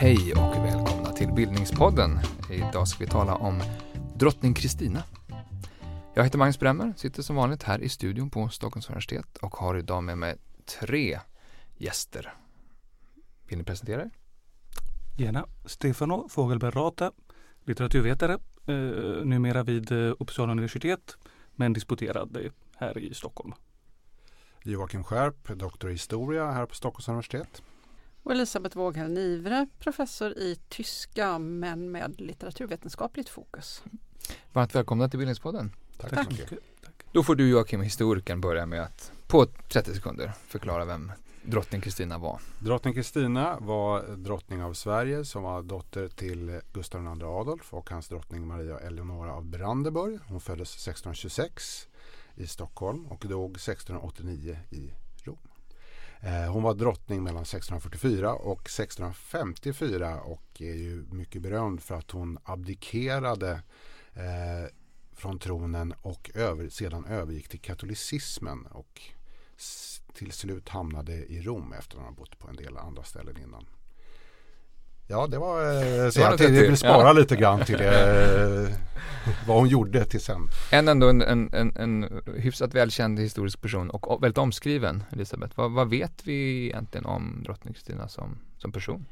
Hej och välkomna till Bildningspodden. Idag ska vi tala om drottning Kristina. Jag heter Magnus Bremmer, sitter som vanligt här i studion på Stockholms universitet och har idag med mig tre gäster. Vill ni presentera er? Gärna. Stefano Fogelberg Rata, litteraturvetare, eh, numera vid eh, Uppsala universitet, men disputerad här i Stockholm. Joakim Skärp, doktor i historia här på Stockholms universitet. Och Elisabeth Wåghäll Nivre, professor i tyska men med litteraturvetenskapligt fokus. Varmt välkomna till Bildningspodden. Tack, Tack. mycket. Då får du Joakim, historikern, börja med att på 30 sekunder förklara vem drottning Kristina var. Drottning Kristina var drottning av Sverige som var dotter till Gustav II Adolf och hans drottning Maria Eleonora av Brandenburg. Hon föddes 1626 i Stockholm och dog 1689 i Rom. Eh, hon var drottning mellan 1644 och 1654 och är ju mycket berömd för att hon abdikerade eh, från tronen och över, sedan övergick till katolicismen och till slut hamnade i Rom efter att ha bott på en del andra ställen innan. Ja, det var eh, så jag tänkte vill spara Ja. lite grann till eh, vad hon gjorde till sen. En ändå en, en, en, en hyfsat välkänd historisk person och väldigt omskriven, Elisabeth. Vad, vad vet vi egentligen om drottning Kristina som, som person?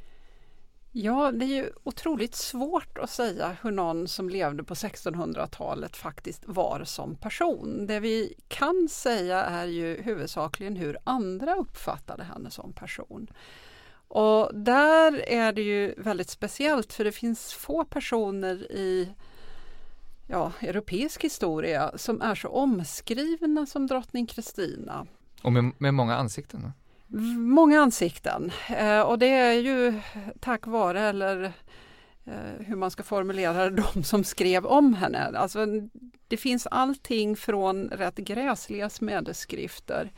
Ja, det är ju otroligt svårt att säga hur någon som levde på 1600-talet faktiskt var som person. Det vi kan säga är ju huvudsakligen hur andra uppfattade henne som person. Och där är det ju väldigt speciellt för det finns få personer i ja, europeisk historia som är så omskrivna som drottning Kristina. Och med, med många ansikten. Många ansikten eh, och det är ju tack vare, eller eh, hur man ska formulera det, de som skrev om henne. Alltså, det finns allting från rätt gräsliga smädeskrifter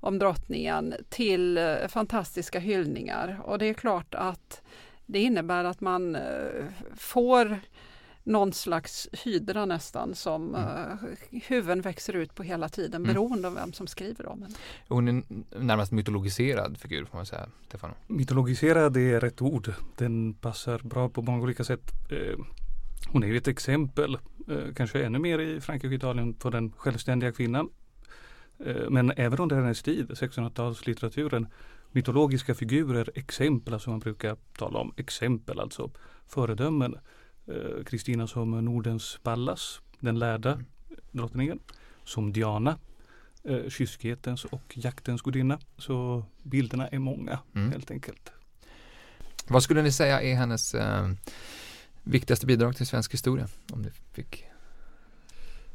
om drottningen till eh, fantastiska hyllningar och det är klart att det innebär att man eh, får någon slags hydra nästan som eh, huvuden växer ut på hela tiden Mm. beroende av vem som skriver om henne. Hon är en närmast mytologiserad figur får man säga, Stefano. Mytologiserad är rätt ord. Den passar bra på många olika sätt. Eh, Hon är ju ett exempel, eh, kanske ännu mer i Frankrike och Italien, på den självständiga kvinnan. Eh, Men även under hennes tid, 1600-talslitteraturen, mytologiska figurer, exempel som man brukar tala om, exempel alltså, föredömen. Eh, Kristina som Nordens Pallas, den lärda drottningen, som Diana, eh, kyskhetens och jaktens gudinna. Så bilderna är många Mm. helt enkelt. Vad skulle ni säga är hennes eh, viktigaste bidrag till svensk historia? Om ni fick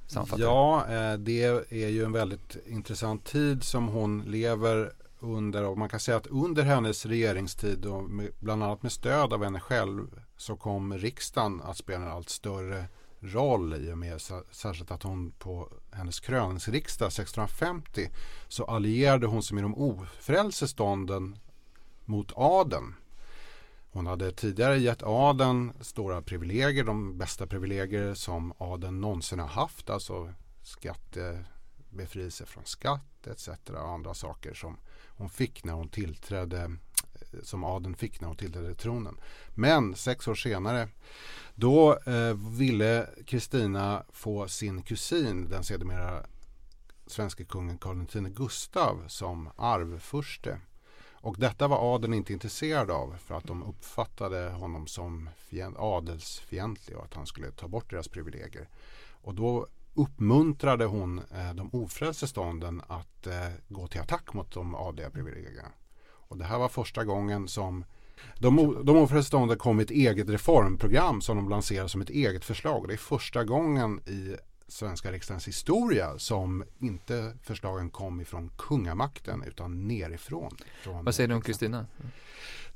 sammanfatta. Ja, eh, det är ju en väldigt intressant tid som hon lever under och man kan säga att under hennes regeringstid och med, bland annat med stöd av henne själv så kom riksdagen att spela en allt större roll i och med särskilt att hon på hennes kröningsriksdag 1650 så allierade hon sig med de ofrälse stånden mot adeln. Hon hade tidigare gett adeln stora privilegier, de bästa privilegier som adeln någonsin har haft, alltså skattebefrielse från skatt etc. och andra saker som hon fick när hon tillträdde som adeln fick när hon tillträdde tronen. Men sex år senare då eh, ville Kristina få sin kusin, den sedermera svenske kungen Karl X Gustav som arvfurste. Och detta var adeln inte intresserad av för att de uppfattade honom som adelsfientlig och att han skulle ta bort deras privilegier. Och då uppmuntrade hon eh, de ofrälse stånden att eh, gå till attack mot de adliga privilegierna. Och det här var första gången som de, de ofrälse stånden kom med ett eget reformprogram som de lanserade som ett eget förslag. Och det är första gången i svenska riksdagens historia som inte förslagen kom ifrån kungamakten utan nerifrån. Från Vad säger du om Kristina?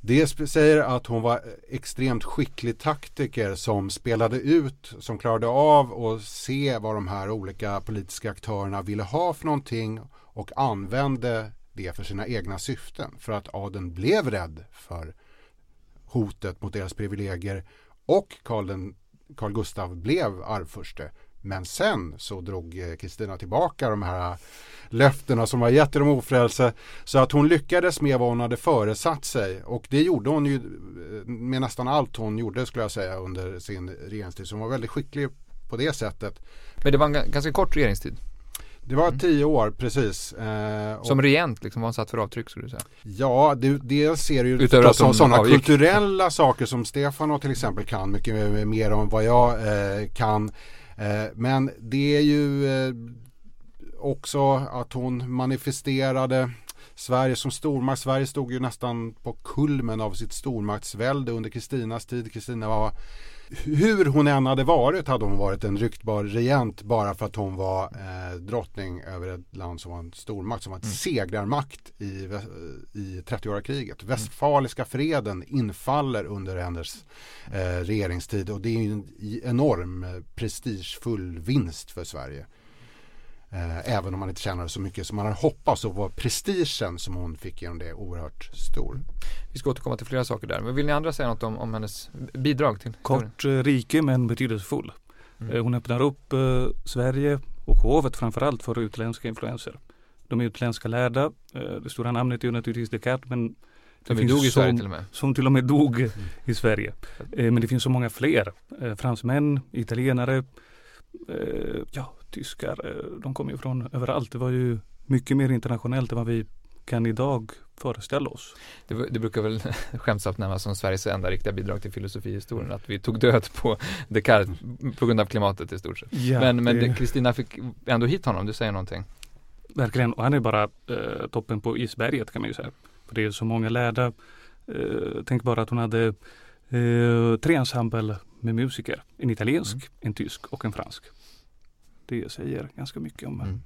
det säger att hon var extremt skicklig taktiker som spelade ut, som klarade av att se vad de här olika politiska aktörerna ville ha för någonting och använde det för sina egna syften. För att adeln blev rädd för hotet mot deras privilegier och Karl den Carl Gustav blev arvfurste. Men sen så drog eh, Kristina tillbaka de här löftena som var gett till om ofrälse. Så att hon lyckades med vad hon hade föresatt sig och det gjorde hon ju eh, med nästan allt hon gjorde skulle jag säga under sin regeringstid. Så hon var väldigt skicklig på det sättet. Men det var en ganska kort regeringstid. Det var mm. tio år precis. Eh, som regent, liksom, vad han satt för avtryck skulle du säga? Ja, det, det ser ju Utöver som sådana avgick. kulturella saker som Stefano till exempel kan mycket mer om vad jag eh, kan. Eh, men det är ju eh, också att hon manifesterade Sverige som stormakt. Sverige stod ju nästan på kulmen av sitt stormaktsvälde under Kristinas tid. Kristina var hur hon än hade varit hade hon varit en ryktbar regent bara för att hon var eh, drottning över ett land som var en stormakt, som var en mm. segrarmakt i, i 30-åriga kriget. Västfaliska freden infaller under hennes eh, regeringstid och det är en enorm eh, prestigefull vinst för Sverige. Eh, även om man inte tjänade så mycket som man hade hoppats så var prestigen som hon fick genom det oerhört stor. Vi ska återkomma till flera saker där. Men vill ni andra säga något om, om hennes bidrag till Kort eh, rike men betydelsefull. Mm. Eh, hon öppnar upp eh, Sverige och hovet framförallt för utländska influenser. De är utländska lärda. Eh, det stora namnet är naturligtvis Descartes men som det dog i Sverige till och med. Som till och med dog mm. i Sverige. Eh, men det finns så många fler. fransmän, italienare, ja, tyskar, eh, de kom ju från överallt. Det var ju mycket mer internationellt än vad vi kan idag föreställa oss. Det, det brukar väl skämtsamt nämnas som Sveriges enda riktiga bidrag till filosofihistorien, att vi tog död på Descartes på grund av klimatet i stort sett. Ja, men Kristina fick ändå hit honom, du säger någonting. Verkligen, och han är bara eh, toppen på isberget kan man ju säga. För det är så många lärda. Eh, tänk bara att hon hade eh, tre ensemble med musiker. En italiensk, mm. en tysk och en fransk det säger ganska mycket om mm.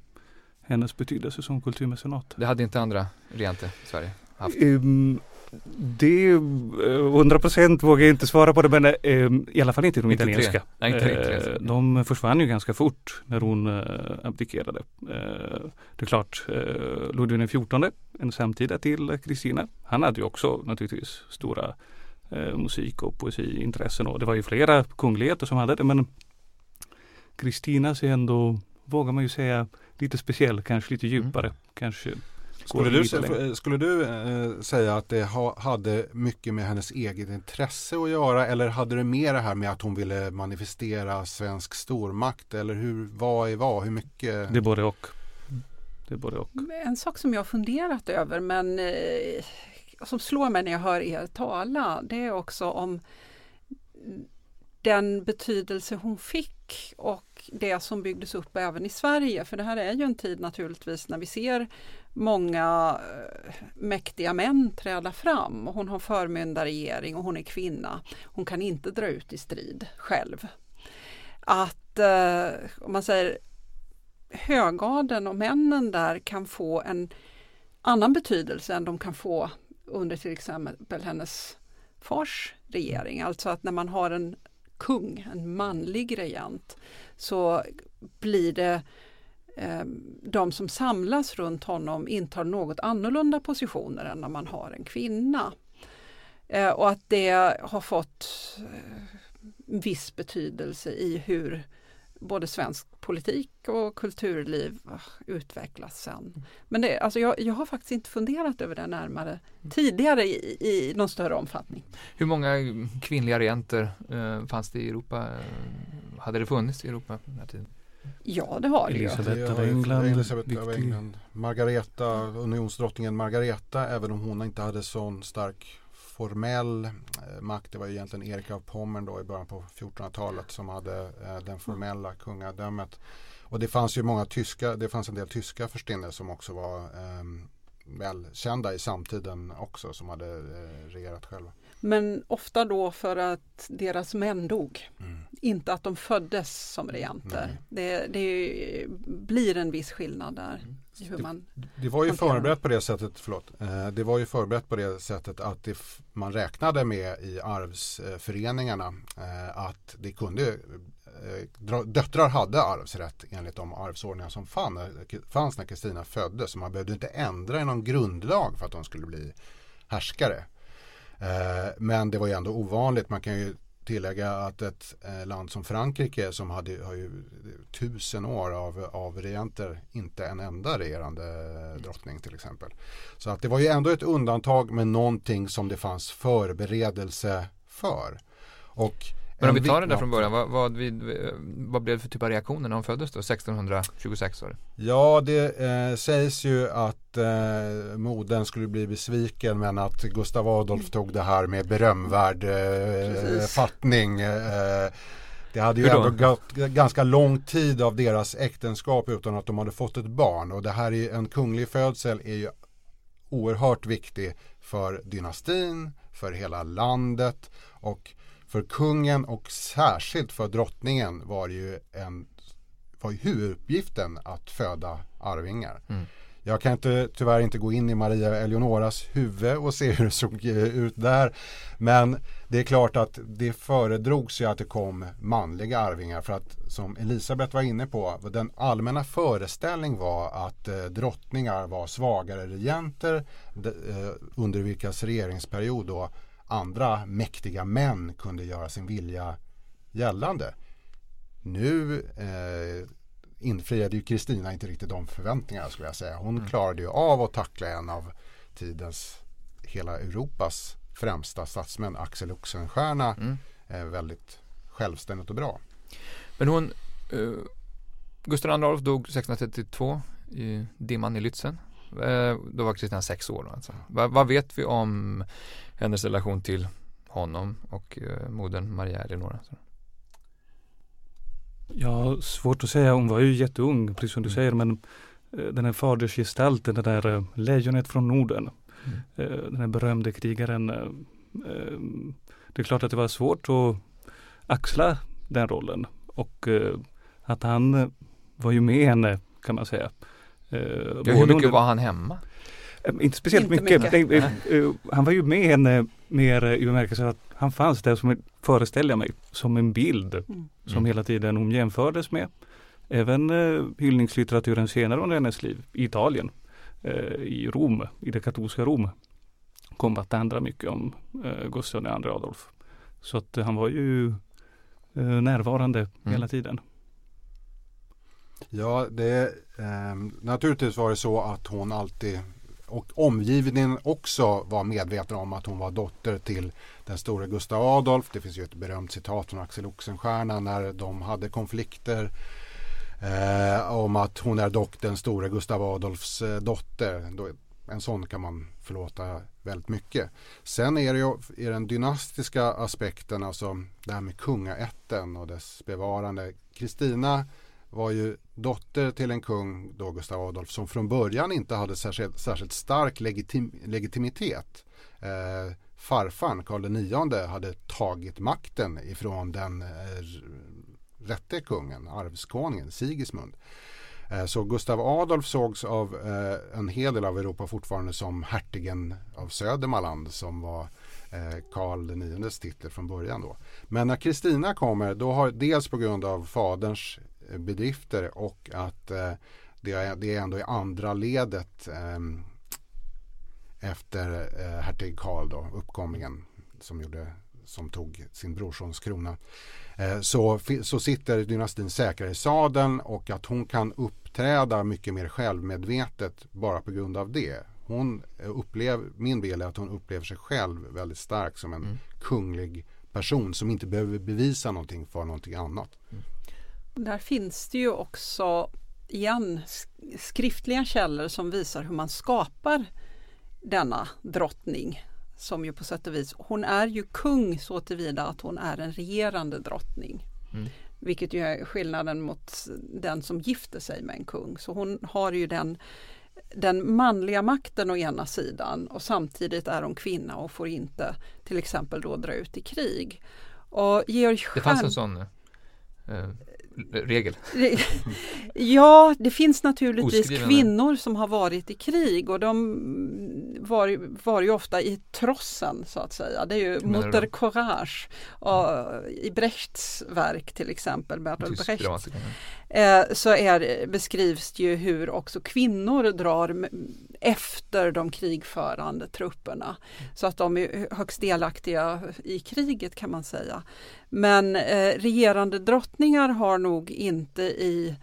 hennes betydelse som kulturmecenat. Det hade inte andra regenter i Sverige haft? Um, det, 100 procent vågar jag inte svara på det men um, i alla fall inte de inte italienska. Nej, inte italienska. Uh, de försvann ju ganska fort när hon uh, abdikerade. Uh, det är klart, uh, Ludvig XIV, en samtida till Kristina, han hade ju också naturligtvis stora musik och poesiintressen och det var ju flera kungligheter som hade det men Kristinas är ändå, vågar man ju säga, lite speciell, kanske lite mm. djupare. Mm. Kanske skulle du, skulle du eh, säga att det ha, hade mycket med hennes eget intresse att göra eller hade det mer det här med att hon ville manifestera svensk stormakt eller hur, vad är vad, hur mycket? Det är både och. Det är både och. En sak som jag har funderat över men eh, som slår mig när jag hör er tala det är också om den betydelse hon fick och det som byggdes upp även i Sverige. För det här är ju en tid naturligtvis när vi ser många eh, mäktiga män träda fram. Hon har förmyndarregering och hon är kvinna. Hon kan inte dra ut i strid själv. Att, eh, om man säger högadeln och männen där kan få en annan betydelse än de kan få under till exempel hennes fars regering. Alltså att när man har en kung, en manlig regent, så blir det eh, de som samlas runt honom intar något annorlunda positioner än när man har en kvinna. Eh, och att det har fått eh, viss betydelse i hur både svensk politik och kulturliv utvecklas sen. Men det, alltså jag, jag har faktiskt inte funderat över det närmare tidigare i, i någon större omfattning. Hur många kvinnliga regenter eh, fanns det i Europa? Hade det funnits i Europa på den här tiden? Ja, det har det Elisabeth av England. Elisabeth av England. Margareta, unionsdrottningen Margareta, även om hon inte hade sån stark formell eh, makt. Det var ju egentligen Erik av Pommern då i början på 1400-talet som hade eh, den formella kungadömet. Och det fanns ju många tyska, det fanns en del tyska förstinnor som också var eh, välkända i samtiden också som hade eh, regerat själva. Men ofta då för att deras män dog. Mm. Inte att de föddes som regenter. Det, det, blir en viss skillnad där. Mm. hur man det, det var ju förberett på det sättet, förlåt. Eh, det var ju förberett på det sättet att det, man räknade med i arvsföreningarna eh, att det kunde eh, Döttrar hade arvsrätt enligt de arvsordningar som fanns när Kristina föddes. Så man behövde inte ändra i någon grundlag för att de skulle bli härskare. Eh, men det var ju ändå ovanligt. Man kan ju tillägga att ett eh, land som Frankrike som hade, har ju tusen år av, av regenter, inte en enda regerande eh, drottning till exempel. Så att det var ju ändå ett undantag med någonting som det fanns förberedelse för. Och men om vi tar det där från början, vad, vad, vid, vad blev det för typ av reaktioner när hon föddes då? 1626 var det? Ja, det eh, sägs ju att eh, modern skulle bli besviken men att Gustav Adolf tog det här med berömvärd eh, fattning. Eh, det hade ju ändå gått ganska lång tid av deras äktenskap utan att de hade fått ett barn och det här är en kunglig födsel är ju oerhört viktig för dynastin, för hela landet och för kungen och särskilt för drottningen var ju en var huvuduppgiften att föda arvingar. Mm. Jag kan inte, tyvärr inte gå in i Maria Eleonoras huvud och se hur det såg ut där. Men det är klart att det föredrogs ju att det kom manliga arvingar för att som Elisabeth var inne på, den allmänna föreställning var att eh, drottningar var svagare regenter eh, under vilkas regeringsperiod då andra mäktiga män kunde göra sin vilja gällande. Nu eh, infriade ju Kristina inte riktigt de förväntningarna skulle jag säga. Hon mm. klarade ju av att tackla en av tidens, hela Europas främsta statsmän, Axel Oxenstierna, mm. eh, väldigt självständigt och bra. Men hon, eh, Gustav II Adolf dog 1632 i dimman i Lützen. Eh, då var Kristina sex år. Alltså. Va, vad vet vi om hennes relation till honom och eh, modern Maria Eleonora? Ja, svårt att säga. Hon var ju jätteung, precis som du mm. säger, men eh, den här fadersgestalten, det där eh, lejonet från Norden, mm. eh, den här berömde krigaren. Det är klart att det var svårt att axla den rollen och att han var ju med henne kan man säga. Ja, hur mycket under... var han hemma? Inte speciellt inte mycket. mycket. Det, uh, han var ju med henne mer i bemärkelsen att han fanns där som, föreställer jag mig, som en bild mm. som mm. hela tiden hon jämfördes med. Även uh, hyllningslitteraturen senare under hennes liv i Italien, uh, i Rom, i det katolska Rom, kom att handla mycket om uh, Gustav II Adolf. Så att han var ju närvarande mm. hela tiden. Ja, det, eh, naturligtvis var det så att hon alltid och omgivningen också var medveten om att hon var dotter till den stora Gustav Adolf. Det finns ju ett berömt citat från Axel Oxenstierna när de hade konflikter eh, om att hon är dock den stora Gustav Adolfs eh, dotter. Då, en sån kan man förlåta väldigt mycket. Sen är det ju i den dynastiska aspekten, alltså det här med kungaätten och dess bevarande. Kristina var ju dotter till en kung, då Gustav Adolf, som från början inte hade särskilt, särskilt stark legitim, legitimitet. Eh, farfan Karl IX hade tagit makten ifrån den eh, rätte kungen, arvskonungen Sigismund. Eh, så Gustav Adolf sågs av eh, en hel del av Europa fortfarande som hertigen av Södermanland som var eh, Karl IX titel från början då. Men när Kristina kommer, då har dels på grund av faderns bedrifter och att eh, det, är, det är ändå i andra ledet eh, efter eh, hertig Karl då, uppkomingen som, gjorde, som tog sin brorsons krona. Eh, så, så sitter dynastin säkrare i sadeln och att hon kan uppträda mycket mer självmedvetet bara på grund av det. Hon upplever, min bild är att hon upplever sig själv väldigt stark som en mm. kunglig person som inte behöver bevisa någonting för någonting annat. Mm. Där finns det ju också igen skriftliga källor som visar hur man skapar denna drottning som ju på sätt och vis, hon är ju kung så tillvida att hon är en regerande drottning. Mm. Vilket ju är skillnaden mot den som gifter sig med en kung. Så hon har ju den, den manliga makten å ena sidan och samtidigt är hon kvinna och får inte till exempel då dra ut i krig. Och Georg Det fanns en sån eh, regel? Ja, det finns naturligtvis Oskriven. kvinnor som har varit i krig och de var, var ju ofta i trossen så att säga. Det är ju Mutter Courage och, i Brechts verk till exempel, Bertolt Brecht. Eh, så är, beskrivs det ju hur också kvinnor drar efter de krigförande trupperna. Så att de är högst delaktiga i kriget kan man säga. Men eh, regerande drottningar har nog inte i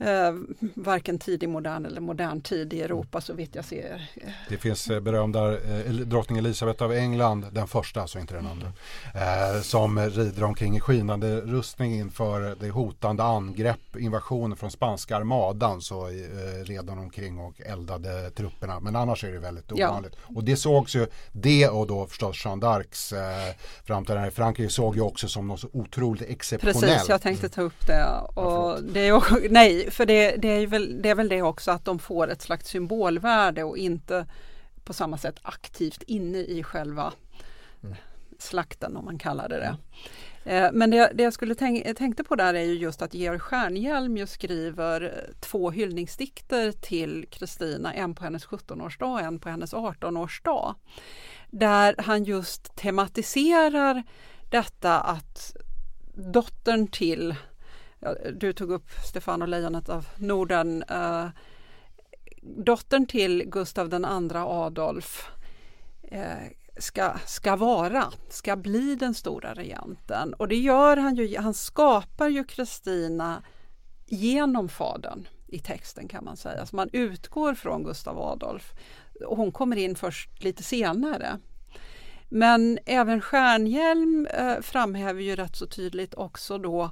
Eh, varken tidig modern eller modern tid i Europa så vitt jag ser. Det finns eh, berömda eh, drottning Elisabeth av England, den första, alltså inte den andra, eh, som rider omkring i skinande rustning inför det hotande angrepp, invasionen från spanska armadan så eh, red hon omkring och eldade trupperna. Men annars är det väldigt ovanligt. Ja. Och det sågs ju, det och då förstås Jeanne d'Arcs eh, framträdande i Frankrike såg ju också som något så otroligt exceptionellt. Precis, jag tänkte ta upp det. Och det är, nej, för det, det, är väl, det är väl det också att de får ett slags symbolvärde och inte på samma sätt aktivt inne i själva mm. slakten om man kallar det det. Eh, men det, det jag skulle tänk, tänkte på där är ju just att Georg Stjernhielm ju skriver två hyllningsdikter till Kristina, en på hennes 17-årsdag och en på hennes 18-årsdag. Där han just tematiserar detta att dottern till du tog upp Stefano Lejonet av Norden. Eh, dottern till Gustav II Adolf eh, ska, ska vara, ska bli den stora regenten. Och det gör han ju, han skapar ju Kristina genom fadern i texten kan man säga. Så man utgår från Gustav Adolf. Och hon kommer in först lite senare. Men även Stjärnhjelm eh, framhäver ju rätt så tydligt också då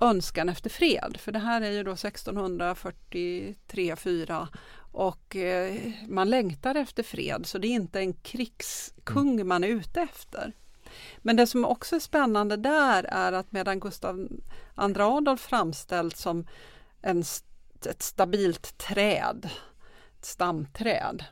önskan efter fred. För det här är ju då 1643-4 och eh, man längtar efter fred så det är inte en krigskung mm. man är ute efter. Men det som också är spännande där är att medan Gustav II Adolf framställs som en, ett stabilt träd, ett stamträd,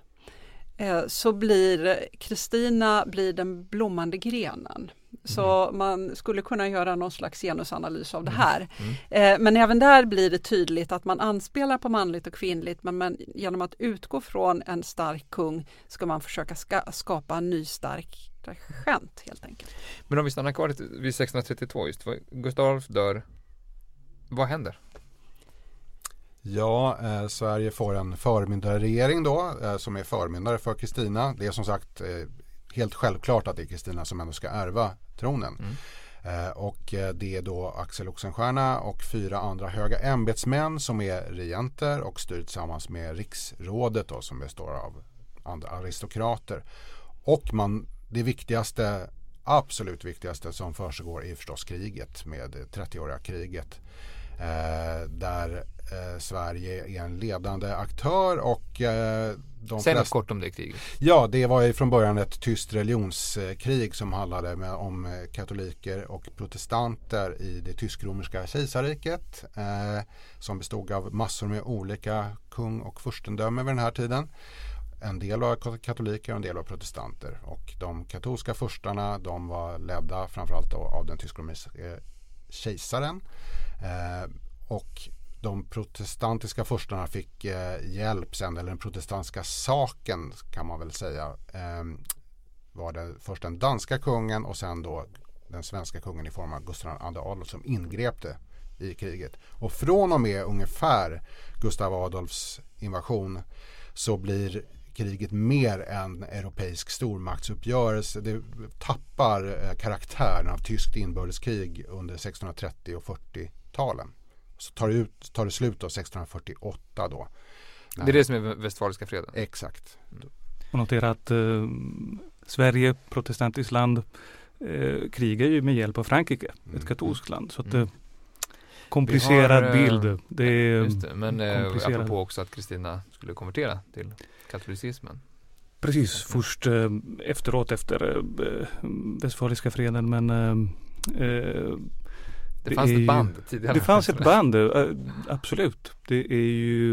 eh, så blir Kristina blir den blommande grenen. Så mm. man skulle kunna göra någon slags genusanalys av det mm. här. Mm. Eh, men även där blir det tydligt att man anspelar på manligt och kvinnligt men, men genom att utgå från en stark kung ska man försöka ska, skapa en ny stark regent helt enkelt. Men om vi stannar kvar vid 1632 just, Gustav dör, vad händer? Ja, eh, Sverige får en förmyndarregering då eh, som är förmyndare för Kristina. Det är som sagt eh, helt självklart att det är Kristina som ändå ska ärva tronen. Mm. Eh, och eh, det är då Axel Oxenstierna och fyra andra höga ämbetsmän som är regenter och styr tillsammans med riksrådet då, som består av andra aristokrater. Och man, det viktigaste, absolut viktigaste som försiggår är förstås kriget med 30-åriga kriget. Eh, där eh, Sverige är en ledande aktör och eh, de Säg något kort om det kriget. Ja, det var ju från början ett tyst religionskrig som handlade med, om eh, katoliker och protestanter i det tysk-romerska kejsarriket eh, som bestod av massor med olika kung och furstendömen vid den här tiden. En del var katoliker och en del var protestanter och de katolska furstarna de var ledda framförallt av den tysk-romerska kejsaren eh, och de protestantiska furstarna fick eh, hjälp sen, eller den protestantiska saken kan man väl säga, eh, var det först den danska kungen och sen då den svenska kungen i form av Gustav II Adolf som ingrep i kriget. Och från och med ungefär Gustav Adolfs invasion så blir kriget mer en europeisk stormaktsuppgörelse. Det tappar eh, karaktären av tyskt inbördeskrig under 1630 och 40-talen. Så tar det, ut, tar det slut då 1648 då. Det är det som är Westfaliska freden? Exakt. Mm. Och notera att eh, Sverige, protestantiskt land, eh, krigar ju med hjälp av Frankrike, mm. ett katolskt land. Så att, mm. Eh, komplicerad har, eh, bild. Det är just det, men eh, apropå också att Kristina skulle konvertera till katolicismen. Precis, först eh, efteråt efter eh, Westfaliska freden men eh, det, fanns ett band tidigare. Det fanns ett band, eh, absolut. Det är ju,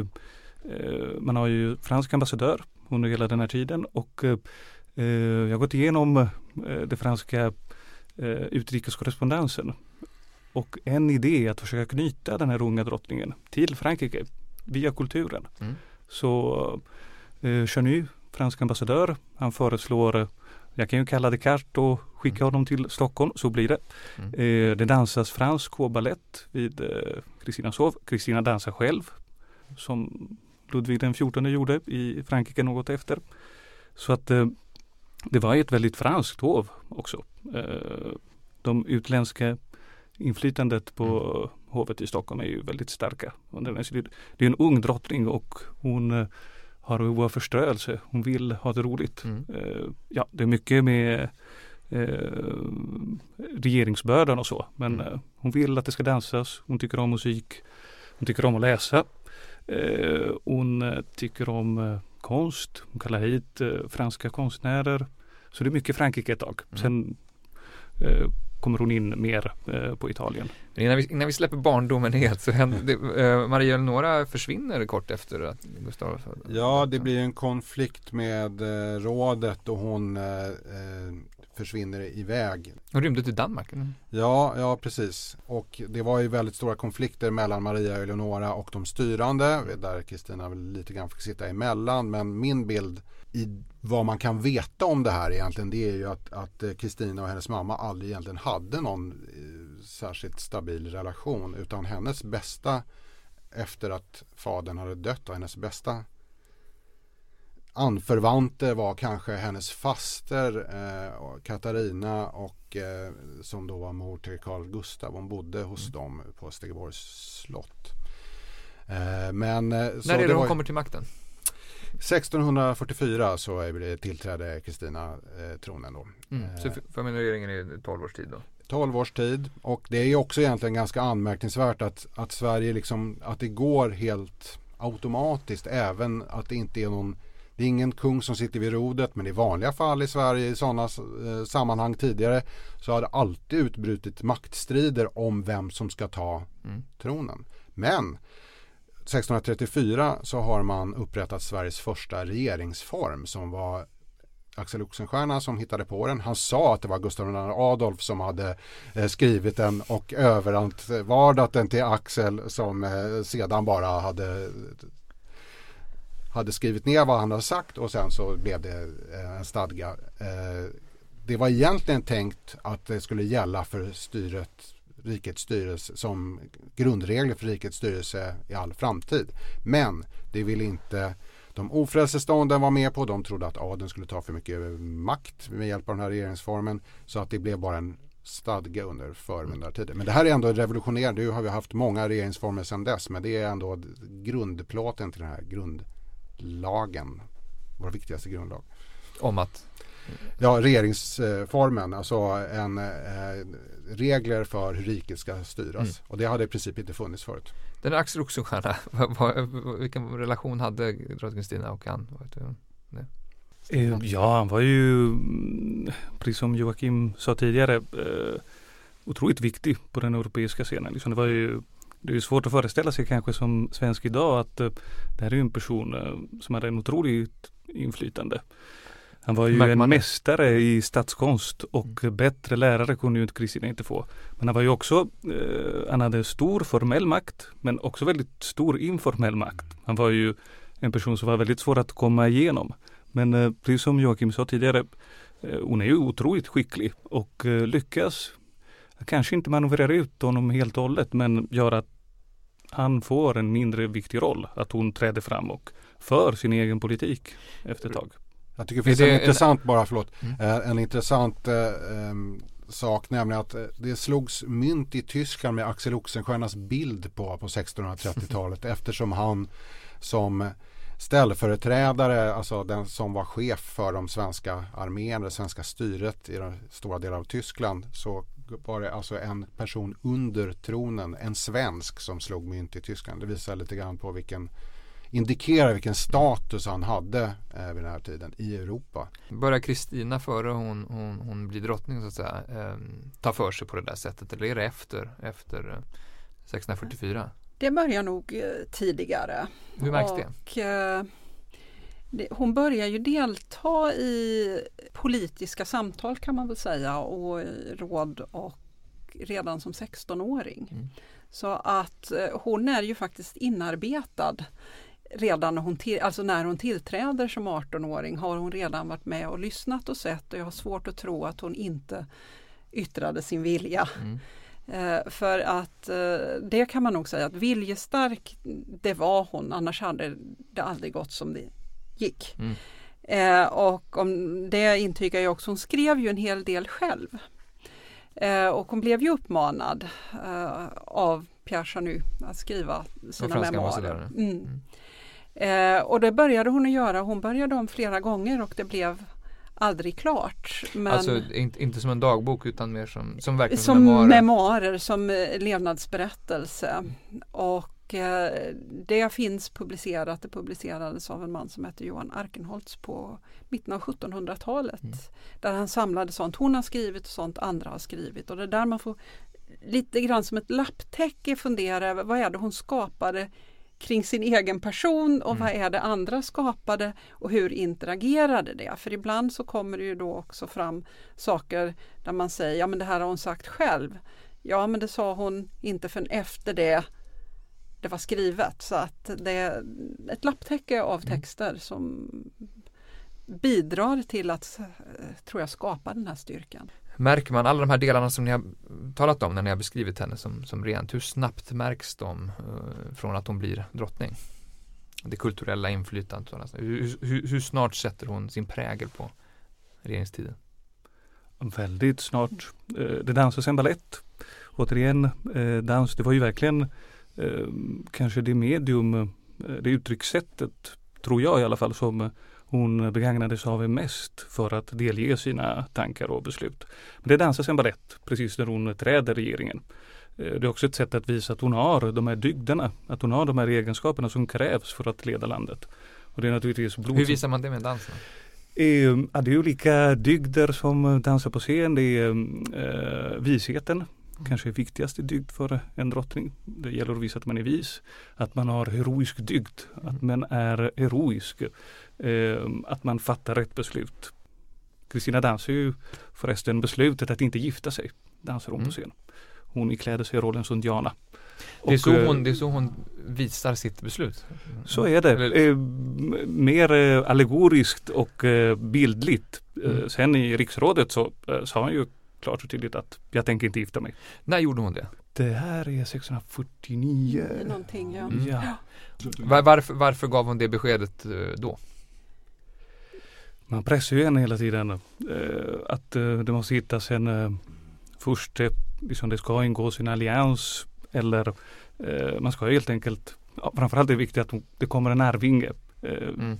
eh, man har ju fransk ambassadör under hela den här tiden och eh, jag har gått igenom det franska utrikeskorrespondensen. Och en idé är att försöka knyta den här unga drottningen till Frankrike via kulturen. Mm. Så eh, Chanu fransk ambassadör. Han föreslår, jag kan ju kalla det kart och skicka Mm. honom till Stockholm, så blir det. Mm. Eh, det dansas fransk hovbalett vid eh, Kristinas hov. Kristina dansar själv som Ludvig den XIV gjorde i Frankrike något efter. Så att eh, det var ett väldigt franskt hov också. Eh, de utländska inflytandet på Mm. hovet i Stockholm är ju väldigt starka. Det är en ung drottning och hon eh, har behov av förströelse. Hon vill ha det roligt. Mm. Eh, ja, det är mycket med eh, regeringsbördan och så. Men Mm. eh, hon vill att det ska dansas. Hon tycker om musik. Hon tycker om att läsa. Eh, hon eh, tycker om eh, konst. Hon kallar hit franska konstnärer. Så det är mycket Frankrike ett tag. Mm. Sen kommer hon in mer eh, på Italien. Men innan vi, innan vi släpper barndomen helt så händer, det, eh, Maria Eleonora försvinner kort efter att Gustav Ja, det blir en konflikt med eh, rådet och hon eh, eh, försvinner iväg. Hon rymde till Danmark. eller? Ja, ja precis. Och det var ju väldigt stora konflikter mellan Maria Eleonora och de styrande där Kristina väl lite grann fick sitta emellan. Men min bild i vad man kan veta om det här egentligen det är ju att eh, Kristina och hennes mamma aldrig egentligen hade någon eh, särskilt stabil relation utan hennes bästa efter att fadern hade dött och hennes bästa anförvanter var kanske hennes faster eh, Katarina och eh, som då var mor till Carl Gustav. Hon bodde hos dem på Stegeborgs slott. Eh, men eh, När är det var hon ju- kommer till makten? 1644 så tillträdde Kristina eh, tronen då. Mm. Så Eh, för, familjeregeringen är 12 års tid då? 12 års tid och det är också egentligen ganska anmärkningsvärt att, att Sverige liksom, att det går helt automatiskt även att det inte är någon det är ingen kung som sitter vid rodret men i vanliga fall i Sverige i sådana eh, sammanhang tidigare så har det alltid utbrutit maktstrider om vem som ska ta Mm. tronen. Men 1634 så har man upprättat Sveriges första regeringsform som var Axel Oxenstierna som hittade på den. Han sa att det var Gustav II Adolf som hade eh, skrivit den och överantvardat den till Axel som eh, sedan bara hade hade skrivit ner vad han hade sagt och sen så blev det eh, en stadga. Det var egentligen tänkt att det skulle gälla för styret, rikets styrelse som grundregler för rikets styrelse i all framtid. Men det ville inte de ofrälse stånden var med på. De trodde att adeln skulle ta för mycket makt med hjälp av den här regeringsformen. Så att det blev bara en stadga under förmyndartiden. Men det här är ändå revolutionerande. Nu har vi haft många regeringsformer sedan dess. Men det är ändå grundplåten till den här grundlagen. Vår viktigaste grundlag. Om att Ja, regeringsformen. Alltså en, eh, regler för hur riket ska styras. Mm. Och det hade i princip inte funnits förut. den där Axel Oxenstierna, vilken relation hade drottning Kristina och han? Vet du? Eh, Ja, han var ju, mm, precis som Joakim sa tidigare, eh, otroligt viktig på den europeiska scenen. Liksom det var ju det är ju svårt att föreställa sig kanske som svensk idag att eh, det här är ju en person som hade en otroligt inflytande. Han var ju Märker en mästare i statskonst och bättre lärare kunde ju inte Kristina inte få. Men han var ju också, eh, han hade stor formell makt men också väldigt stor informell makt. Han var ju en person som var väldigt svår att komma igenom. Men eh, precis som Joakim sa tidigare, eh, hon är ju otroligt skicklig och eh, lyckas kanske inte manövrera ut honom helt och hållet men gör att han får en mindre viktig roll. Att hon träder fram och för sin egen politik efter ett tag. Jag tycker det finns Är det en en- intressant, bara förlåt, Mm. eh, en intressant eh, sak nämligen att eh, det slogs mynt i Tyskland med Axel Oxenstiernas bild på på 1630-talet eftersom han som ställföreträdare, alltså den som var chef för de svenska armén, det svenska styret i de stora delar av Tyskland så var det alltså en person under tronen, en svensk som slog mynt i Tyskland. Det visar lite grann på vilken indikerar vilken status han hade eh, vid den här tiden i Europa. Börjar Kristina före hon, hon, hon blir drottning så att säga eh, ta för sig på det där sättet eller är det efter, efter eh, 1644? Det börjar nog eh, tidigare. Hur märks det? Och, eh, det? Hon börjar ju delta i politiska samtal kan man väl säga och i råd och redan som 16-åring. Mm. Så att eh, hon är ju faktiskt inarbetad redan när hon, till, alltså när hon tillträder som 18-åring har hon redan varit med och lyssnat och sett och jag har svårt att tro att hon inte yttrade sin vilja. Mm. Eh, för att eh, det kan man nog säga att viljestark det var hon annars hade det aldrig gått som det gick. Mm. Eh, och om det intygar jag också, hon skrev ju en hel del själv. Eh, och hon blev ju uppmanad eh, av Pierre Chanu att skriva sina memoarer. ambassadören. Mm. Eh, och det började hon att göra, hon började om flera gånger och det blev aldrig klart. Men Alltså inte, inte som en dagbok utan mer som, som verkligen som memoarer. memoarer, som eh, levnadsberättelse. Och eh, det finns publicerat, det publicerades av en man som heter Johan Arkenholtz på mitten av 1700-talet. Mm. Där han samlade sånt hon har skrivit och sånt andra har skrivit. Och det är där man får lite grann som ett lapptäcke fundera över vad är det hon skapade kring sin egen person och Mm. vad är det andra skapade och hur interagerade det? För ibland så kommer det ju då också fram saker där man säger, ja men det här har hon sagt själv. Ja men det sa hon inte förrän efter det det var skrivet. Så att det är ett lapptäcke av Mm. texter som bidrar till att, eh, tror jag, skapa den här styrkan. Märker man alla de här delarna som ni har talat om när ni har beskrivit henne som, som rent, hur snabbt märks de eh, från att hon blir drottning? Det kulturella inflytandet. och sådana- Hur, hur, hur snart sätter hon sin prägel på regeringstiden? Väldigt snart. Eh, det dansas en ballett. Återigen, eh, dans, det var ju verkligen eh, kanske det medium, det uttryckssättet, tror jag i alla fall, som hon begagnade sig av mest för att delge sina tankar och beslut. Men det dansas en ballett precis när hon träder regeringen. Eh, Det är också ett sätt att visa att hon har de här dygderna, att hon har de här egenskaperna som krävs för att leda landet. Och det är naturligtvis blod Hur visar man det med dansen? Eh, ja, det är olika dygder som dansar på scen. Det är eh, visheten, kanske är viktigaste dygd för en drottning. Det gäller att visa att man är vis, att man har heroisk dygd, att man är heroisk, eh, att man fattar rätt beslut. Kristina dansar ju förresten beslutet att inte gifta sig, dansar hon Mm. på scen. Hon ikläder sig rollen som Diana. Det är, Och, så eh, hon, det är så hon visar sitt beslut. Så är det. Eller- Eh, m- mer eh, allegoriskt och eh, bildligt. Mm. sen i riksrådet så sa han ju klart och tydligt att jag tänker inte gifta mig. När gjorde hon det? Det här är 649. Någonting, ja. Mm. Ja. Var, varför, varför gav hon det beskedet då? Man pressar ju henne hela tiden eh, att eh, det måste hittas en eh, först, liksom det ska ingås en allians eller eh, man ska helt enkelt, ja, framförallt är det viktigt att det kommer en arvinge. Eh, Mm.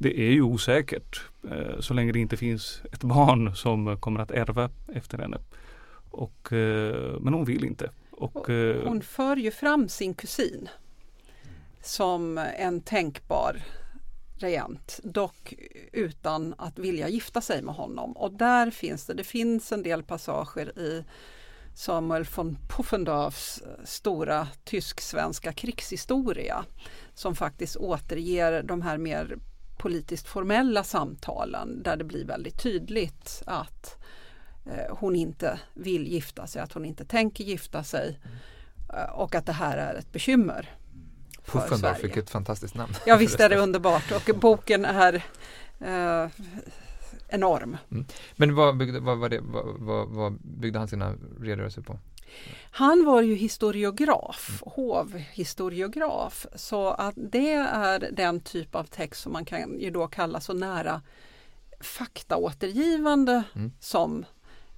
Det är ju osäkert eh, så länge det inte finns ett barn som kommer att ärva efter henne. Och, eh, men hon vill inte. Och, Hon för ju fram sin kusin som en tänkbar regent, dock utan att vilja gifta sig med honom. Och där finns det, det finns en del passager i Samuel von Puffendorfs stora tysk-svenska krigshistoria som faktiskt återger de här mer politiskt formella samtalen där det blir väldigt tydligt att eh, hon inte vill gifta sig, att hon inte tänker gifta sig eh, och att det här är ett bekymmer. För Puffendorf, Sverige. vilket fantastiskt namn. Ja visst är det underbart och boken är eh, enorm. Men vad byggde, vad, vad, det, vad, vad, byggde han sina redogörelser på? Han var ju historiograf, hovhistoriograf, så att det är den typ av text som man kan ju då kalla så nära faktaåtergivande Mm. som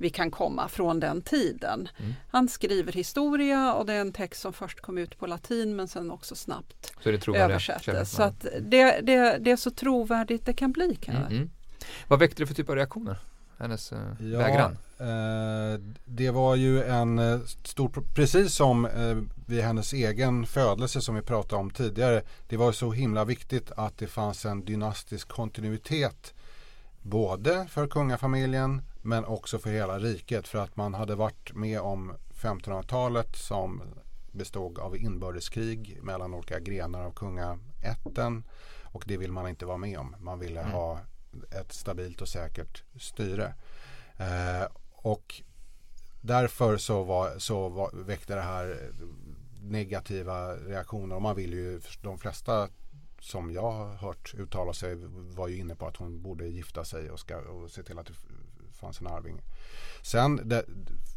vi kan komma från den tiden. Mm. Han skriver historia och det är en text som först kom ut på latin men sen också snabbt Så det översattes. Så att det, det, det är så trovärdigt det kan bli. Kan mm. Vad väckte det för typ av reaktioner? Hennes eh, vägran? eh, det var ju en eh, stor, precis som eh, vid hennes egen födelse som vi pratade om tidigare. Det var så himla viktigt att det fanns en dynastisk kontinuitet både för kungafamiljen men också för hela riket för att man hade varit med om 1500-talet som bestod av inbördeskrig mellan olika grenar av kungaätten och det vill man inte vara med om. Man ville Mm. ha ett stabilt och säkert styre. Eh, och därför så, var, så var, väckte det här negativa reaktioner och man vill ju, de flesta som jag har hört uttala sig var ju inne på att hon borde gifta sig och, ska, och se till att fanns en arving. Sen det,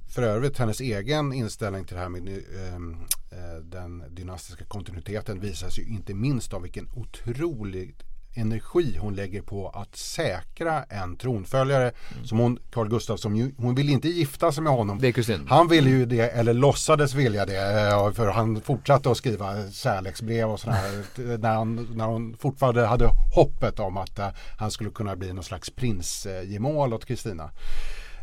för övrigt hennes egen inställning till det här med ehm, eh, den dynastiska kontinuiteten visas ju inte minst av vilken otroligt energi hon lägger på att säkra en tronföljare. Mm. Som hon, Carl Gustaf, som hon vill inte gifta sig med honom. Det är kusin. Han ville ju det, eller låtsades vilja det. Eh, för han fortsatte att skriva kärleksbrev och sådär. när, han, när hon fortfarande hade hoppet om att uh, han skulle kunna bli någon slags prinsgemål åt Kristina.